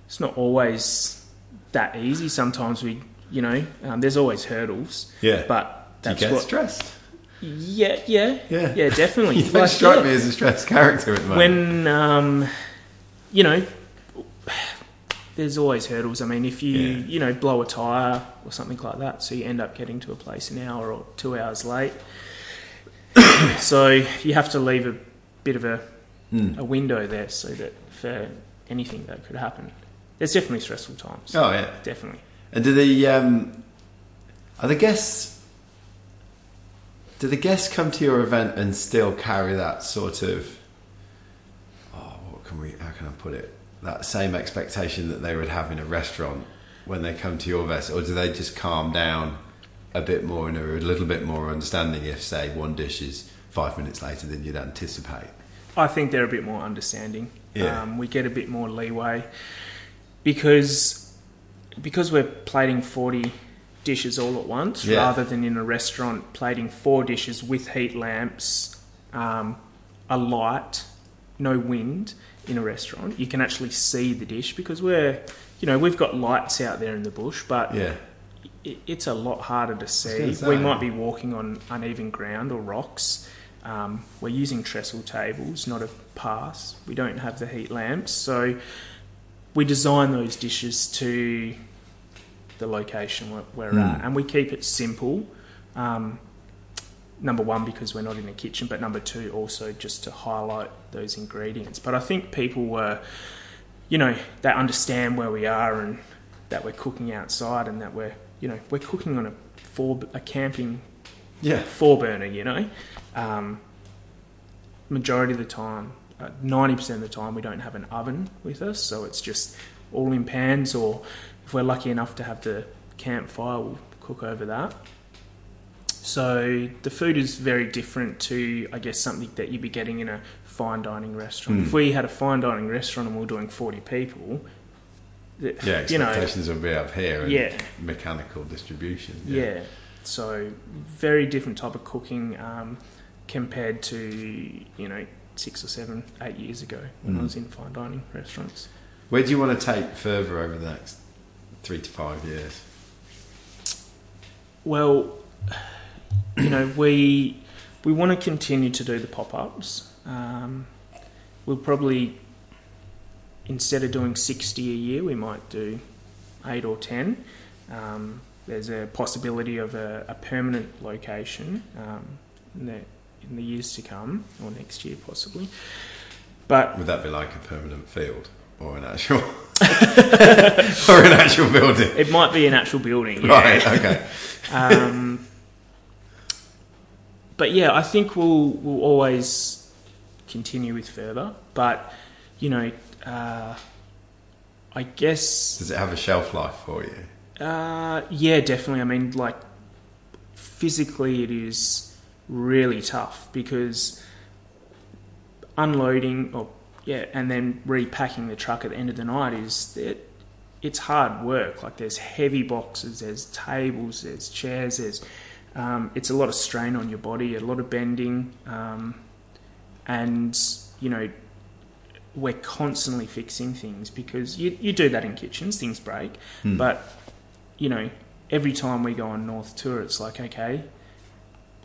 [SPEAKER 2] it's not always that easy. Sometimes we, you know, um, there's always hurdles,
[SPEAKER 1] Yeah.
[SPEAKER 2] but
[SPEAKER 1] Do you
[SPEAKER 2] that's
[SPEAKER 1] get
[SPEAKER 2] what.
[SPEAKER 1] stressed?
[SPEAKER 2] Yeah, yeah,
[SPEAKER 1] Yeah.
[SPEAKER 2] yeah, definitely. *laughs*
[SPEAKER 1] You
[SPEAKER 2] Like,
[SPEAKER 1] strike
[SPEAKER 2] yeah,
[SPEAKER 1] me as a stressed character at the moment.
[SPEAKER 2] when um, you know, there's always hurdles. I mean, if you
[SPEAKER 1] Yeah.
[SPEAKER 2] you know blow a tire or something like that, so you end up getting to a place an hour or two hours late. *coughs* so you have to leave a bit of a,
[SPEAKER 1] Mm.
[SPEAKER 2] a window there so that for anything that could happen. There's definitely stressful times.
[SPEAKER 1] Oh yeah.
[SPEAKER 2] Definitely.
[SPEAKER 1] And do the um, are the guests? Do the guests come to your event and still carry that sort of? Oh, what can we? How can I put it? That same expectation that they would have in a restaurant when they come to your event, or do they just calm down a bit more and are a little bit more understanding if, say, one dish is five minutes later than you'd anticipate?
[SPEAKER 2] I think they're a bit more understanding.
[SPEAKER 1] Yeah.
[SPEAKER 2] Um, we get a bit more leeway because because we're plating forty dishes all at once
[SPEAKER 1] Yeah.
[SPEAKER 2] rather than in a restaurant plating four dishes with heat lamps, um, a light, no wind. In a restaurant, you can actually see the dish because we're, you know, we've got lights out there in the bush, but
[SPEAKER 1] Yeah.
[SPEAKER 2] it, it's a lot harder to see.
[SPEAKER 1] say.
[SPEAKER 2] We might be walking on uneven ground or rocks. Um, we're using trestle tables, not a pass. We don't have the heat lamps, so we design those dishes to the location where we're
[SPEAKER 1] Mm.
[SPEAKER 2] at, and we keep it simple. Um, number one, because we're not in the kitchen, but number two, also just to highlight those ingredients. But I think people were, you know, they understand where we are and that we're cooking outside and that we're, you know, we're cooking on a four a camping
[SPEAKER 1] Yeah.
[SPEAKER 2] four burner. You know, um, majority of the time, uh, ninety percent of the time, we don't have an oven with us, so it's just all in pans. Or if we're lucky enough to have the campfire, we'll cook over that. So the food is very different to, I guess, something that you'd be getting in a fine dining restaurant.
[SPEAKER 1] Mm.
[SPEAKER 2] If we had a fine dining restaurant and we we're doing forty people, th-
[SPEAKER 1] Yeah,
[SPEAKER 2] you know,
[SPEAKER 1] expectations will be up here and
[SPEAKER 2] Yeah.
[SPEAKER 1] mechanical distribution.
[SPEAKER 2] yeah. So very different type of cooking um, compared to you know six or seven, eight years ago when I
[SPEAKER 1] Mm.
[SPEAKER 2] was in fine dining restaurants.
[SPEAKER 1] Where do you want to take Fervour over the next three to five years?
[SPEAKER 2] Well, you know we we want to continue to do the pop ups. Um, we'll probably instead of doing sixty a year, we might do eight or ten. Um, there's a possibility of a, a permanent location um, in the in the years to come, or next year possibly. But
[SPEAKER 1] Would that be like a permanent field or an actual *laughs* or an actual building?
[SPEAKER 2] it might be an actual building. yeah.
[SPEAKER 1] Right. Okay.
[SPEAKER 2] Um, but yeah, I think we'll we'll always continue with Fervour. But you know, uh, I guess
[SPEAKER 1] Does it have a shelf life for you?
[SPEAKER 2] uh, yeah, definitely. I mean, like physically, it is really tough because unloading or yeah, and then repacking the truck at the end of the night is it. It's hard work. Like there's heavy boxes, there's tables, there's chairs, there's um, it's a lot of strain on your body, a lot of bending, um, and you know we're constantly fixing things because you, you do that in kitchens, things break,
[SPEAKER 1] Hmm.
[SPEAKER 2] but you know every time we go on North Tour, it's like okay,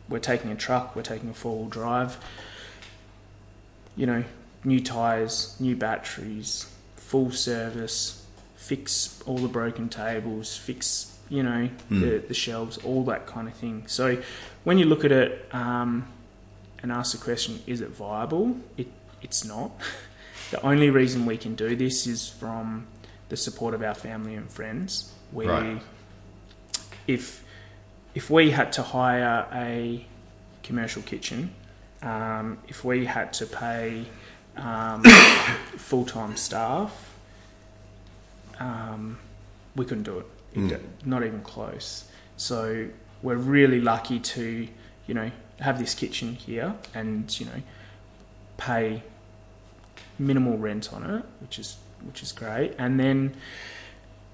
[SPEAKER 2] we're taking a truck, we're taking a four wheel drive, you know, new tires, new batteries, full service, fix all the broken tables, fix you know
[SPEAKER 1] Hmm.
[SPEAKER 2] the, the shelves, all that kind of thing. So when you look at it um, and ask the question, is it viable? It it's not. *laughs* the only reason we can do this is from the support of our family and friends. We
[SPEAKER 1] Right.
[SPEAKER 2] if if we had to hire a commercial kitchen, um, if we had to pay um, *coughs* full time staff, um, we couldn't do it.
[SPEAKER 1] Mm.
[SPEAKER 2] Not even close. So we're really lucky to, you know, have this kitchen here and you know, pay minimal rent on it, which is which is great. And then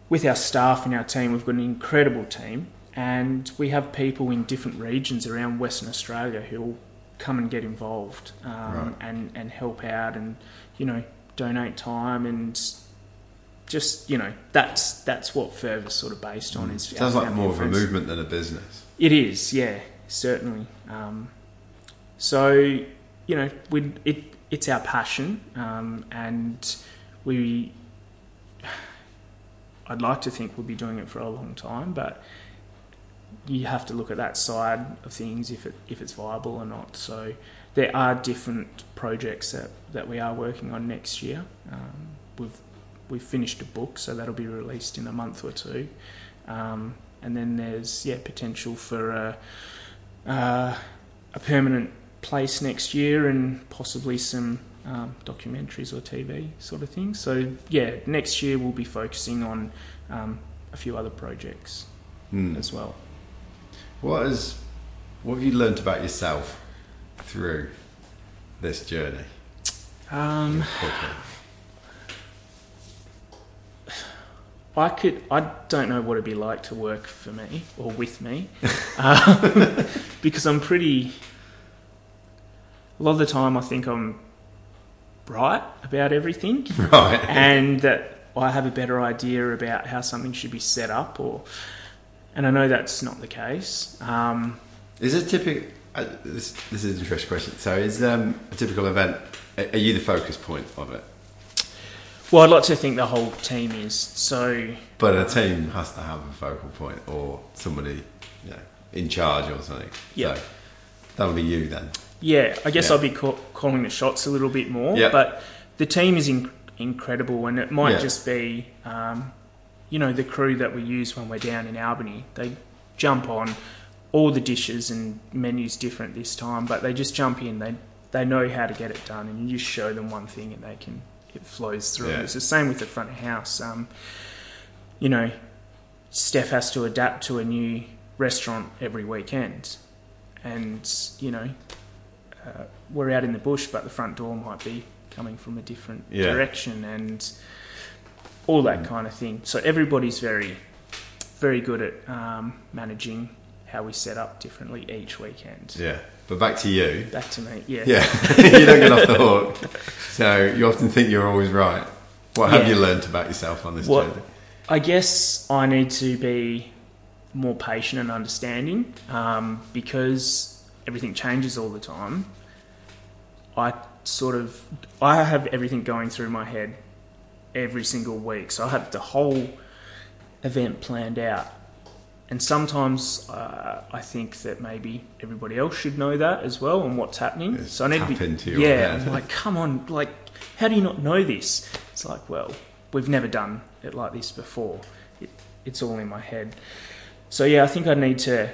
[SPEAKER 2] with our staff and our team, we've got an incredible team, and we have people in different regions around Western Australia who will come and get involved um,
[SPEAKER 1] Right.
[SPEAKER 2] and and help out and you know donate time and just you know that's that's what Fervour's sort of based on is.
[SPEAKER 1] Sounds like more of a movement than a business.
[SPEAKER 2] It is, yeah, certainly. Um, so, you know, we it it's our passion, um, and we. I'd like to think we'll be doing it for a long time, but you have to look at that side of things if it if it's viable or not. So there are different projects that, that we are working on next year. Um, we've we've finished a book, so that'll be released in a month or two. Um, and then there's yeah potential for a, uh, a permanent place next year and possibly some um, documentaries or TV sort of thing. So yeah, next year we'll be focusing on um, a few other projects
[SPEAKER 1] Hmm.
[SPEAKER 2] as well.
[SPEAKER 1] What is what have you learnt about yourself through this journey?
[SPEAKER 2] Um,
[SPEAKER 1] Cooking?
[SPEAKER 2] I could. I don't know what it'd be like to work for me or with me, *laughs* um, because I'm pretty. A lot of the time, I think I'm right about everything, *laughs*
[SPEAKER 1] Right.
[SPEAKER 2] and that I have a better idea about how something should be set up, or and I know that's not the case. Um,
[SPEAKER 1] Is a typical? Uh, this, this is an interesting question. So, is um, a typical event? Are you the focus point of it?
[SPEAKER 2] Well, I'd like to think the whole team is so.
[SPEAKER 1] But a team has to have a focal point or somebody, you know, in charge or something.
[SPEAKER 2] Yeah.
[SPEAKER 1] So that'll be you then.
[SPEAKER 2] Yeah, I guess
[SPEAKER 1] Yeah.
[SPEAKER 2] I'll be ca- calling the shots a little bit more.
[SPEAKER 1] Yeah.
[SPEAKER 2] But the team is in- incredible, and it might
[SPEAKER 1] Yeah.
[SPEAKER 2] just be, um, you know, the crew that we use when we're down in Albany. They jump on all the dishes and menus different this time, but they just jump in. They they know how to get it done, and you just show them one thing, and they can it flows through.
[SPEAKER 1] Yeah.
[SPEAKER 2] It's the same with the front of house. Um, you know, Steph has to adapt to a new restaurant every weekend, and you know uh, we're out in the bush, but the front door might be coming from a different
[SPEAKER 1] Yeah.
[SPEAKER 2] direction and all that
[SPEAKER 1] Mm.
[SPEAKER 2] kind of thing. So everybody's very, very good at um, managing how we set up differently each weekend.
[SPEAKER 1] Yeah. But back to you.
[SPEAKER 2] Back to me, yeah.
[SPEAKER 1] Yeah. *laughs* you don't get off the hook. So you often think you're always right. What have
[SPEAKER 2] Yeah.
[SPEAKER 1] you learnt about yourself on this
[SPEAKER 2] What-
[SPEAKER 1] journey?
[SPEAKER 2] I guess I need to be more patient and understanding um, because everything changes all the time. I sort of I have everything going through my head every single week, so I have the whole event planned out. And sometimes uh, I think that maybe everybody else should know that as well and what's happening.
[SPEAKER 1] Yeah,
[SPEAKER 2] so I need to be yeah. like, come on, like, how do you not know this? It's like, well, we've never done it like this before. It, it's all in my head. So yeah, I think I need to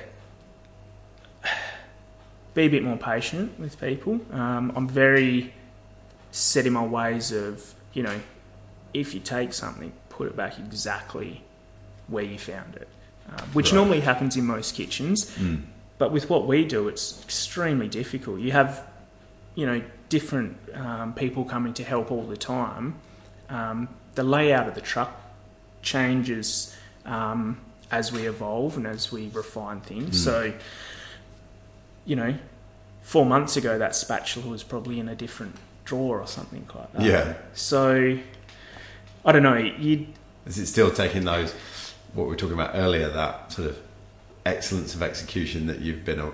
[SPEAKER 2] be a bit more patient with people. Um, I'm very set in my ways of, you know, if you take something, put it back exactly where you found it, um, which
[SPEAKER 1] Right.
[SPEAKER 2] normally happens in most kitchens.
[SPEAKER 1] Mm.
[SPEAKER 2] But with what we do, it's extremely difficult. You have, you know, different um, people coming to help all the time. Um, the layout of the truck changes um, as we evolve and as we refine things.
[SPEAKER 1] Mm.
[SPEAKER 2] So, you know, four months ago, that spatula was probably in a different drawer or something like that.
[SPEAKER 1] Yeah.
[SPEAKER 2] So, I don't know. You
[SPEAKER 1] Is it still taking those, what we were talking about earlier, that sort of excellence of execution that you've been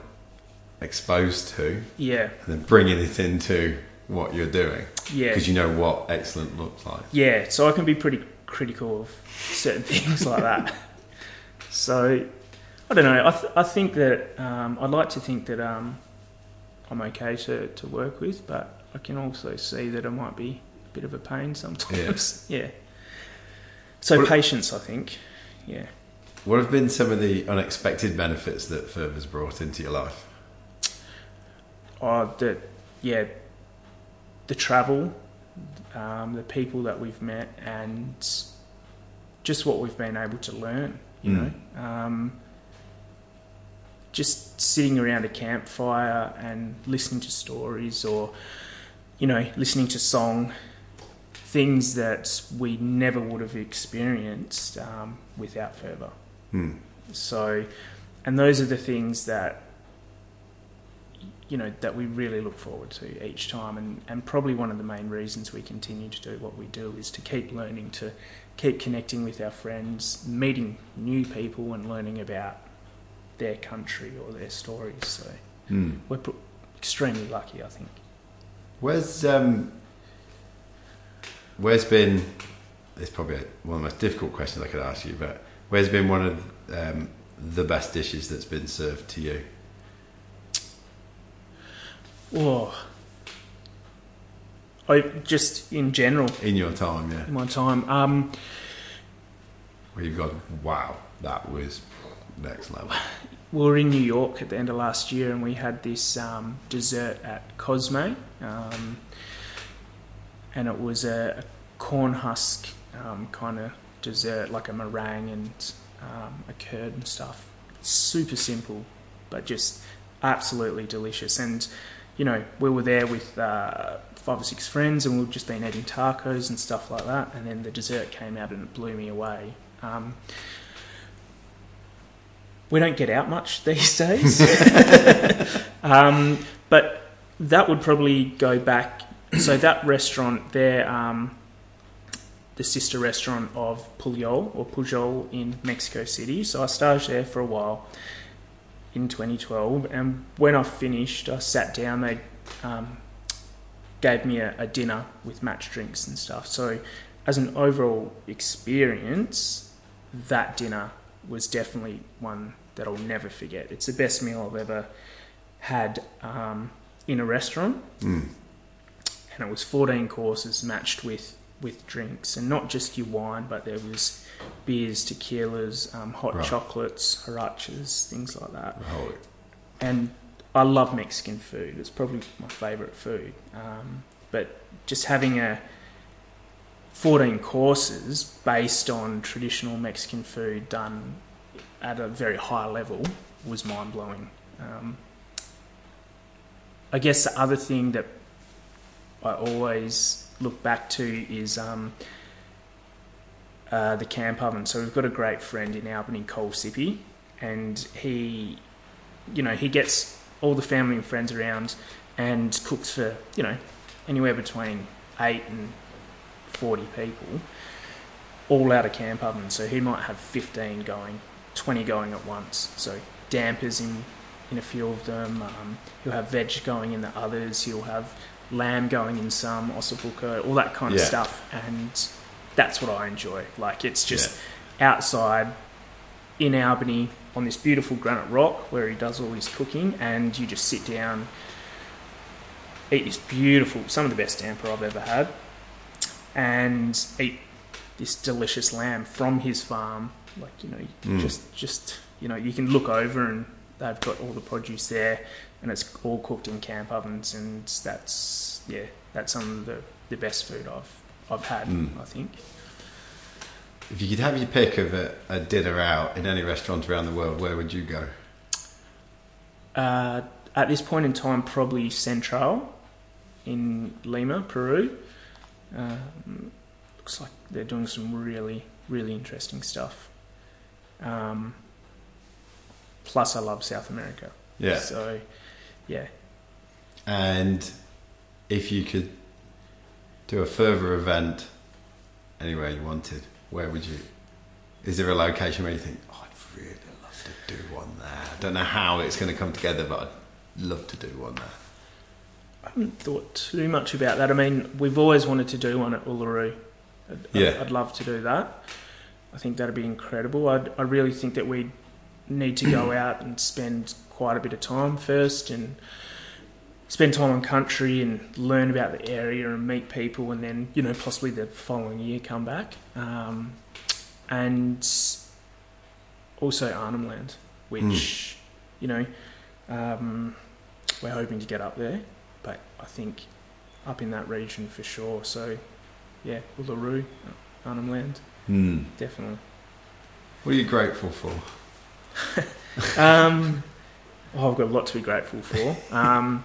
[SPEAKER 1] exposed to,
[SPEAKER 2] yeah,
[SPEAKER 1] and then bringing it into what you're doing?
[SPEAKER 2] yeah.
[SPEAKER 1] Because you know what excellent looks like.
[SPEAKER 2] Yeah, so I can be pretty critical of certain *laughs* things like that. So I don't know. I, th- I think that um, I'd like to think that um, I'm okay to, to work with, but I can also see that I might be a bit of a pain sometimes. Yeah. *laughs* So
[SPEAKER 1] What-
[SPEAKER 2] patience, I think. Yeah.
[SPEAKER 1] What have been some of the unexpected benefits that Fervour's brought into your life?
[SPEAKER 2] Oh, the yeah, the travel, um, the people that we've met, and just what we've been able to learn. You
[SPEAKER 1] Mm.
[SPEAKER 2] know, um, just sitting around a campfire and listening to stories, or you know, listening to song, things that we never would have experienced um, without Fervour.
[SPEAKER 1] Hmm.
[SPEAKER 2] So, and those are the things that you know that we really look forward to each time, and and probably one of the main reasons we continue to do what we do is to keep learning, to keep connecting with our friends, meeting new people, and learning about their country or their stories. So
[SPEAKER 1] Hmm.
[SPEAKER 2] we're pr- extremely lucky, I think.
[SPEAKER 1] Where's um, where's been? It's probably one of the most difficult questions I could ask you, but where's been one of um, the best dishes that's been served to you?
[SPEAKER 2] Whoa. I just in general
[SPEAKER 1] in your time, yeah,
[SPEAKER 2] in my time. Um,
[SPEAKER 1] where you've gone, wow, that was next level.
[SPEAKER 2] we were in New York at the end of last year, and we had this um, dessert at Cosme, um, and it was a, corn husk um, kind of dessert, like a meringue and um, a curd and stuff. Super simple, but just absolutely delicious. And you know, we were there with uh, five or six friends, and we've just been eating tacos and stuff like that. And then the dessert came out, and it blew me away. Um, we don't get out much *laughs* these days. *laughs* um, but that would probably go back so that restaurant, they're um, the sister restaurant of Pujol or Pujol in Mexico City. So I staged there for a while in 2012, and when I finished, I sat down. They um, gave me a, a dinner with match drinks and stuff. So as an overall experience, that dinner was definitely one that I'll never forget. It's the best meal I've ever had um, in a restaurant,
[SPEAKER 1] Mm.
[SPEAKER 2] And it was 14 courses matched with with drinks, and not just your wine, but there was beers, tequilas, um, hot
[SPEAKER 1] Right.
[SPEAKER 2] chocolates, horchatas, things like that.
[SPEAKER 1] Right.
[SPEAKER 2] And I love Mexican food. It's probably my favourite food. Um, but just having a 14 courses based on traditional Mexican food done at a very high level was mind blowing. Um, I guess the other thing that I always look back to is um, uh, the camp oven. So we've got a great friend in Albany, Cole Sippy, and he, you know, he gets all the family and friends around and cooks for you know anywhere between eight and forty people, all out of camp oven. So he might have fifteen going, twenty going at once. So dampers in in a few of them. Um, he'll have veg going in the others. He'll have lamb going in some, ossobuco, all that kind of
[SPEAKER 1] Yeah.
[SPEAKER 2] stuff. And that's what I enjoy. Like it's just outside in Albany on this beautiful granite rock where he does all his cooking, and you just sit down, eat this beautiful, some of the best damper I've ever had, and eat this delicious lamb from his farm. Like you know,
[SPEAKER 1] Mm.
[SPEAKER 2] just just you know, you can look over and they've got all the produce there, and it's all cooked in camp ovens, and that's yeah, that's some of the, the best food I've I've had.
[SPEAKER 1] Mm.
[SPEAKER 2] I think.
[SPEAKER 1] If you could have your pick of a, a dinner out in any restaurant around the world, where would you go?
[SPEAKER 2] Uh, at this point in time, probably Central in Lima, Peru. Um, looks like they're doing some really, really interesting stuff. Um, plus, I love South America.
[SPEAKER 1] Yeah.
[SPEAKER 2] So, yeah.
[SPEAKER 1] And if you could do a Fervour event anywhere you wanted, where would you? Is there a location where you think, oh, I'd really love to do one there? I don't know how it's going to come together, but I'd love to do one there.
[SPEAKER 2] I haven't thought too much about that. I mean, we've always wanted to do one at Uluru. I'd,
[SPEAKER 1] Yeah.
[SPEAKER 2] I'd, I'd love to do that. I think that'd be incredible. I'd, I really think that we need to go *clears throat* out and spend quite a bit of time first and spend time on country and learn about the area and meet people and then, you know, possibly the following year come back. Um, and also Arnhem Land, which, you know, um, we're hoping to get up there but I think up in that region for sure. So, yeah, Uluru, Arnhem Land,
[SPEAKER 1] Hmm.
[SPEAKER 2] definitely.
[SPEAKER 1] What are you grateful for?
[SPEAKER 2] Um, oh, I've got a lot to be grateful for. Um,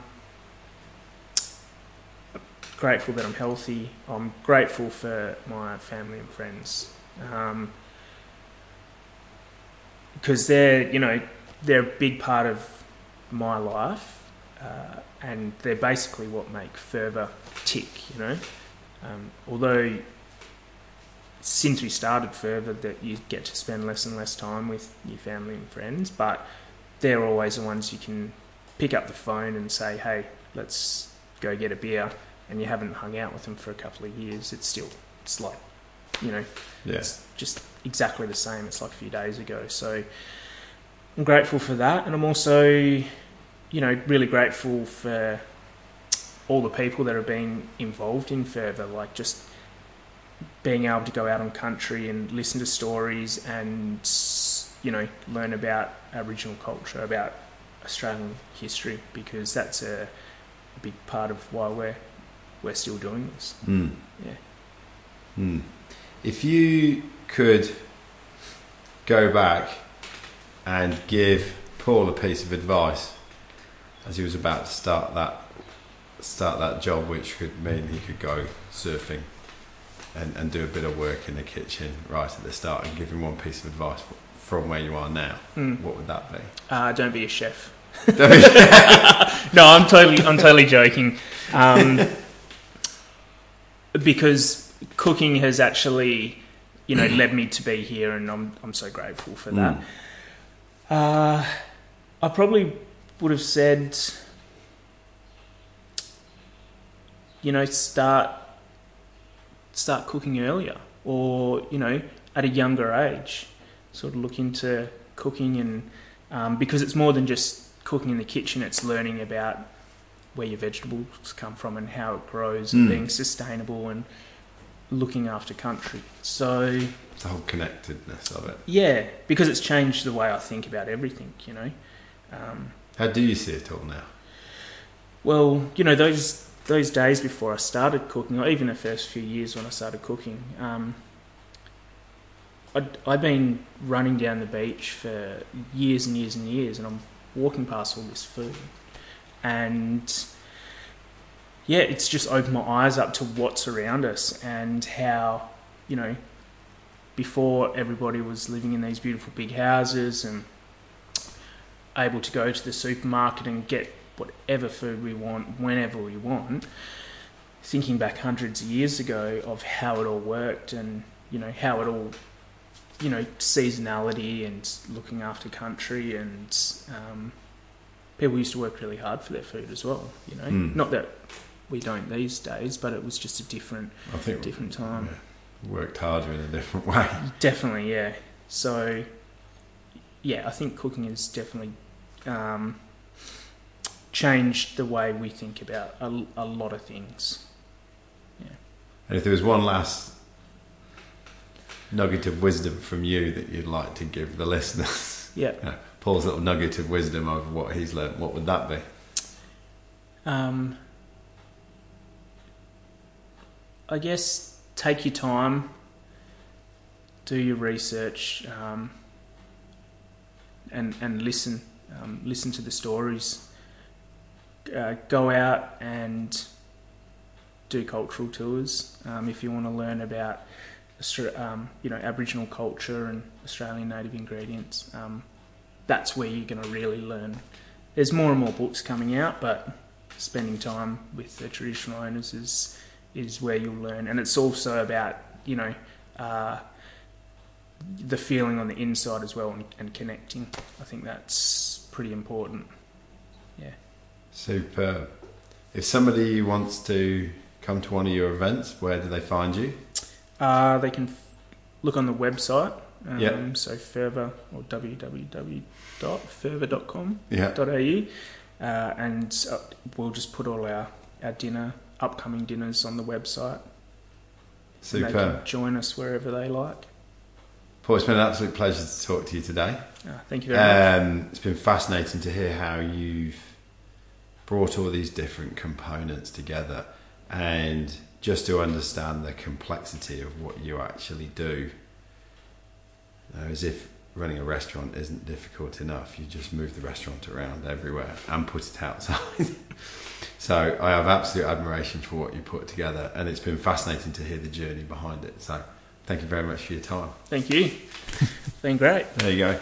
[SPEAKER 2] grateful that I'm healthy. I'm grateful for my family and friends. Um, because they're, you know, they're a big part of my life. Uh, and they're basically what make Fervour tick, you know. Um, although since we started Fervour, that you get to spend less and less time with your family and friends, but they're always the ones you can pick up the phone and say, "Hey, let's go get a beer," and you haven't hung out with them for a couple of years. It's still, it's like, you know,
[SPEAKER 1] Yeah.
[SPEAKER 2] it's just exactly the same. It's like a few days ago. So I'm grateful for that, and I'm also, you know, really grateful for all the people that have been involved in Fervour, like just being able to go out on country and listen to stories and you know learn about Aboriginal culture, about Australian history, because that's a, a big part of why we're we're still doing this.
[SPEAKER 1] Hmm.
[SPEAKER 2] Yeah.
[SPEAKER 1] Hmm. If you could go back and give Paul a piece of advice as he was about to start that start that job, which could mean he could go surfing and, and do a bit of work in the kitchen right at the start, and give him one piece of advice from where you are now,
[SPEAKER 2] Mm.
[SPEAKER 1] what would that be?
[SPEAKER 2] Uh, don't be a chef. *laughs* *laughs* no, I'm totally, I'm totally joking. Um, *laughs* because cooking has actually, you know, led me to be here, and I'm I'm so grateful for that.
[SPEAKER 1] Mm.
[SPEAKER 2] Uh, I probably would have said, you know, start start cooking earlier, or you know, at a younger age, sort of look into cooking, and um, because it's more than just cooking in the kitchen; it's learning about where your vegetables come from and how it grows, and
[SPEAKER 1] Mm.
[SPEAKER 2] being sustainable and looking after country. So
[SPEAKER 1] the whole connectedness of it.
[SPEAKER 2] yeah, because it's changed the way I think about everything. You know. Um,
[SPEAKER 1] How do you see it all now?
[SPEAKER 2] Well, you know those those days before I started cooking, or even the first few years when I started cooking, um, I'd, I'd been running down the beach for years and years and years, and I'm walking past all this food, and yeah, it's just opened my eyes up to what's around us and how you know before everybody was living in these beautiful big houses and able to go to the supermarket and get whatever food we want whenever we want. Thinking back hundreds of years ago of how it all worked and you know how it all you know seasonality and looking after country and um, people used to work really hard for their food as well. You know,
[SPEAKER 1] Mm.
[SPEAKER 2] not that we don't these days, but it was just a different
[SPEAKER 1] I think
[SPEAKER 2] different time.
[SPEAKER 1] yeah, worked harder in a different *laughs* way.
[SPEAKER 2] Definitely, yeah. So, yeah, I think cooking is definitely um, changed the way we think about a, a lot of things.
[SPEAKER 1] And if there was one last nugget of wisdom from you that you'd like to give the listeners, *laughs*
[SPEAKER 2] Yeah.
[SPEAKER 1] Paul's little nugget of wisdom of what he's learned, what would that be?
[SPEAKER 2] Um, I guess take your time, do your research, um, and and listen. Um, listen to the stories. Uh, go out and do cultural tours um, if you want to learn about um, you know Aboriginal culture and Australian native ingredients. Um, that's where you're going to really learn. There's more and more books coming out, but spending time with the traditional owners is is where you'll learn, and it's also about you know uh, the feeling on the inside as well and, and connecting. I think that's pretty important.
[SPEAKER 1] Superb. If somebody wants to come to one of your events, where do they find you?
[SPEAKER 2] Uh, they can f- look on the website. Um,
[SPEAKER 1] Yeah.
[SPEAKER 2] So Fervour or www.fervour.com.
[SPEAKER 1] Yeah.
[SPEAKER 2] au, uh, and uh, we'll just put all our, our dinner, upcoming dinners on the website. And They can join us wherever they like.
[SPEAKER 1] Paul, it's been an absolute pleasure to talk to you today.
[SPEAKER 2] Uh, thank you very much.
[SPEAKER 1] Um, it's been fascinating to hear how you've brought all these different components together and just to understand the complexity of what you actually do. You know, as if running a restaurant isn't difficult enough, you just move the restaurant around everywhere and put it outside. *laughs* so I have absolute admiration for what you put together, and it's been fascinating to hear the journey behind it. So thank you very much for your time.
[SPEAKER 2] Thank you. *laughs* Been great.
[SPEAKER 1] There you go.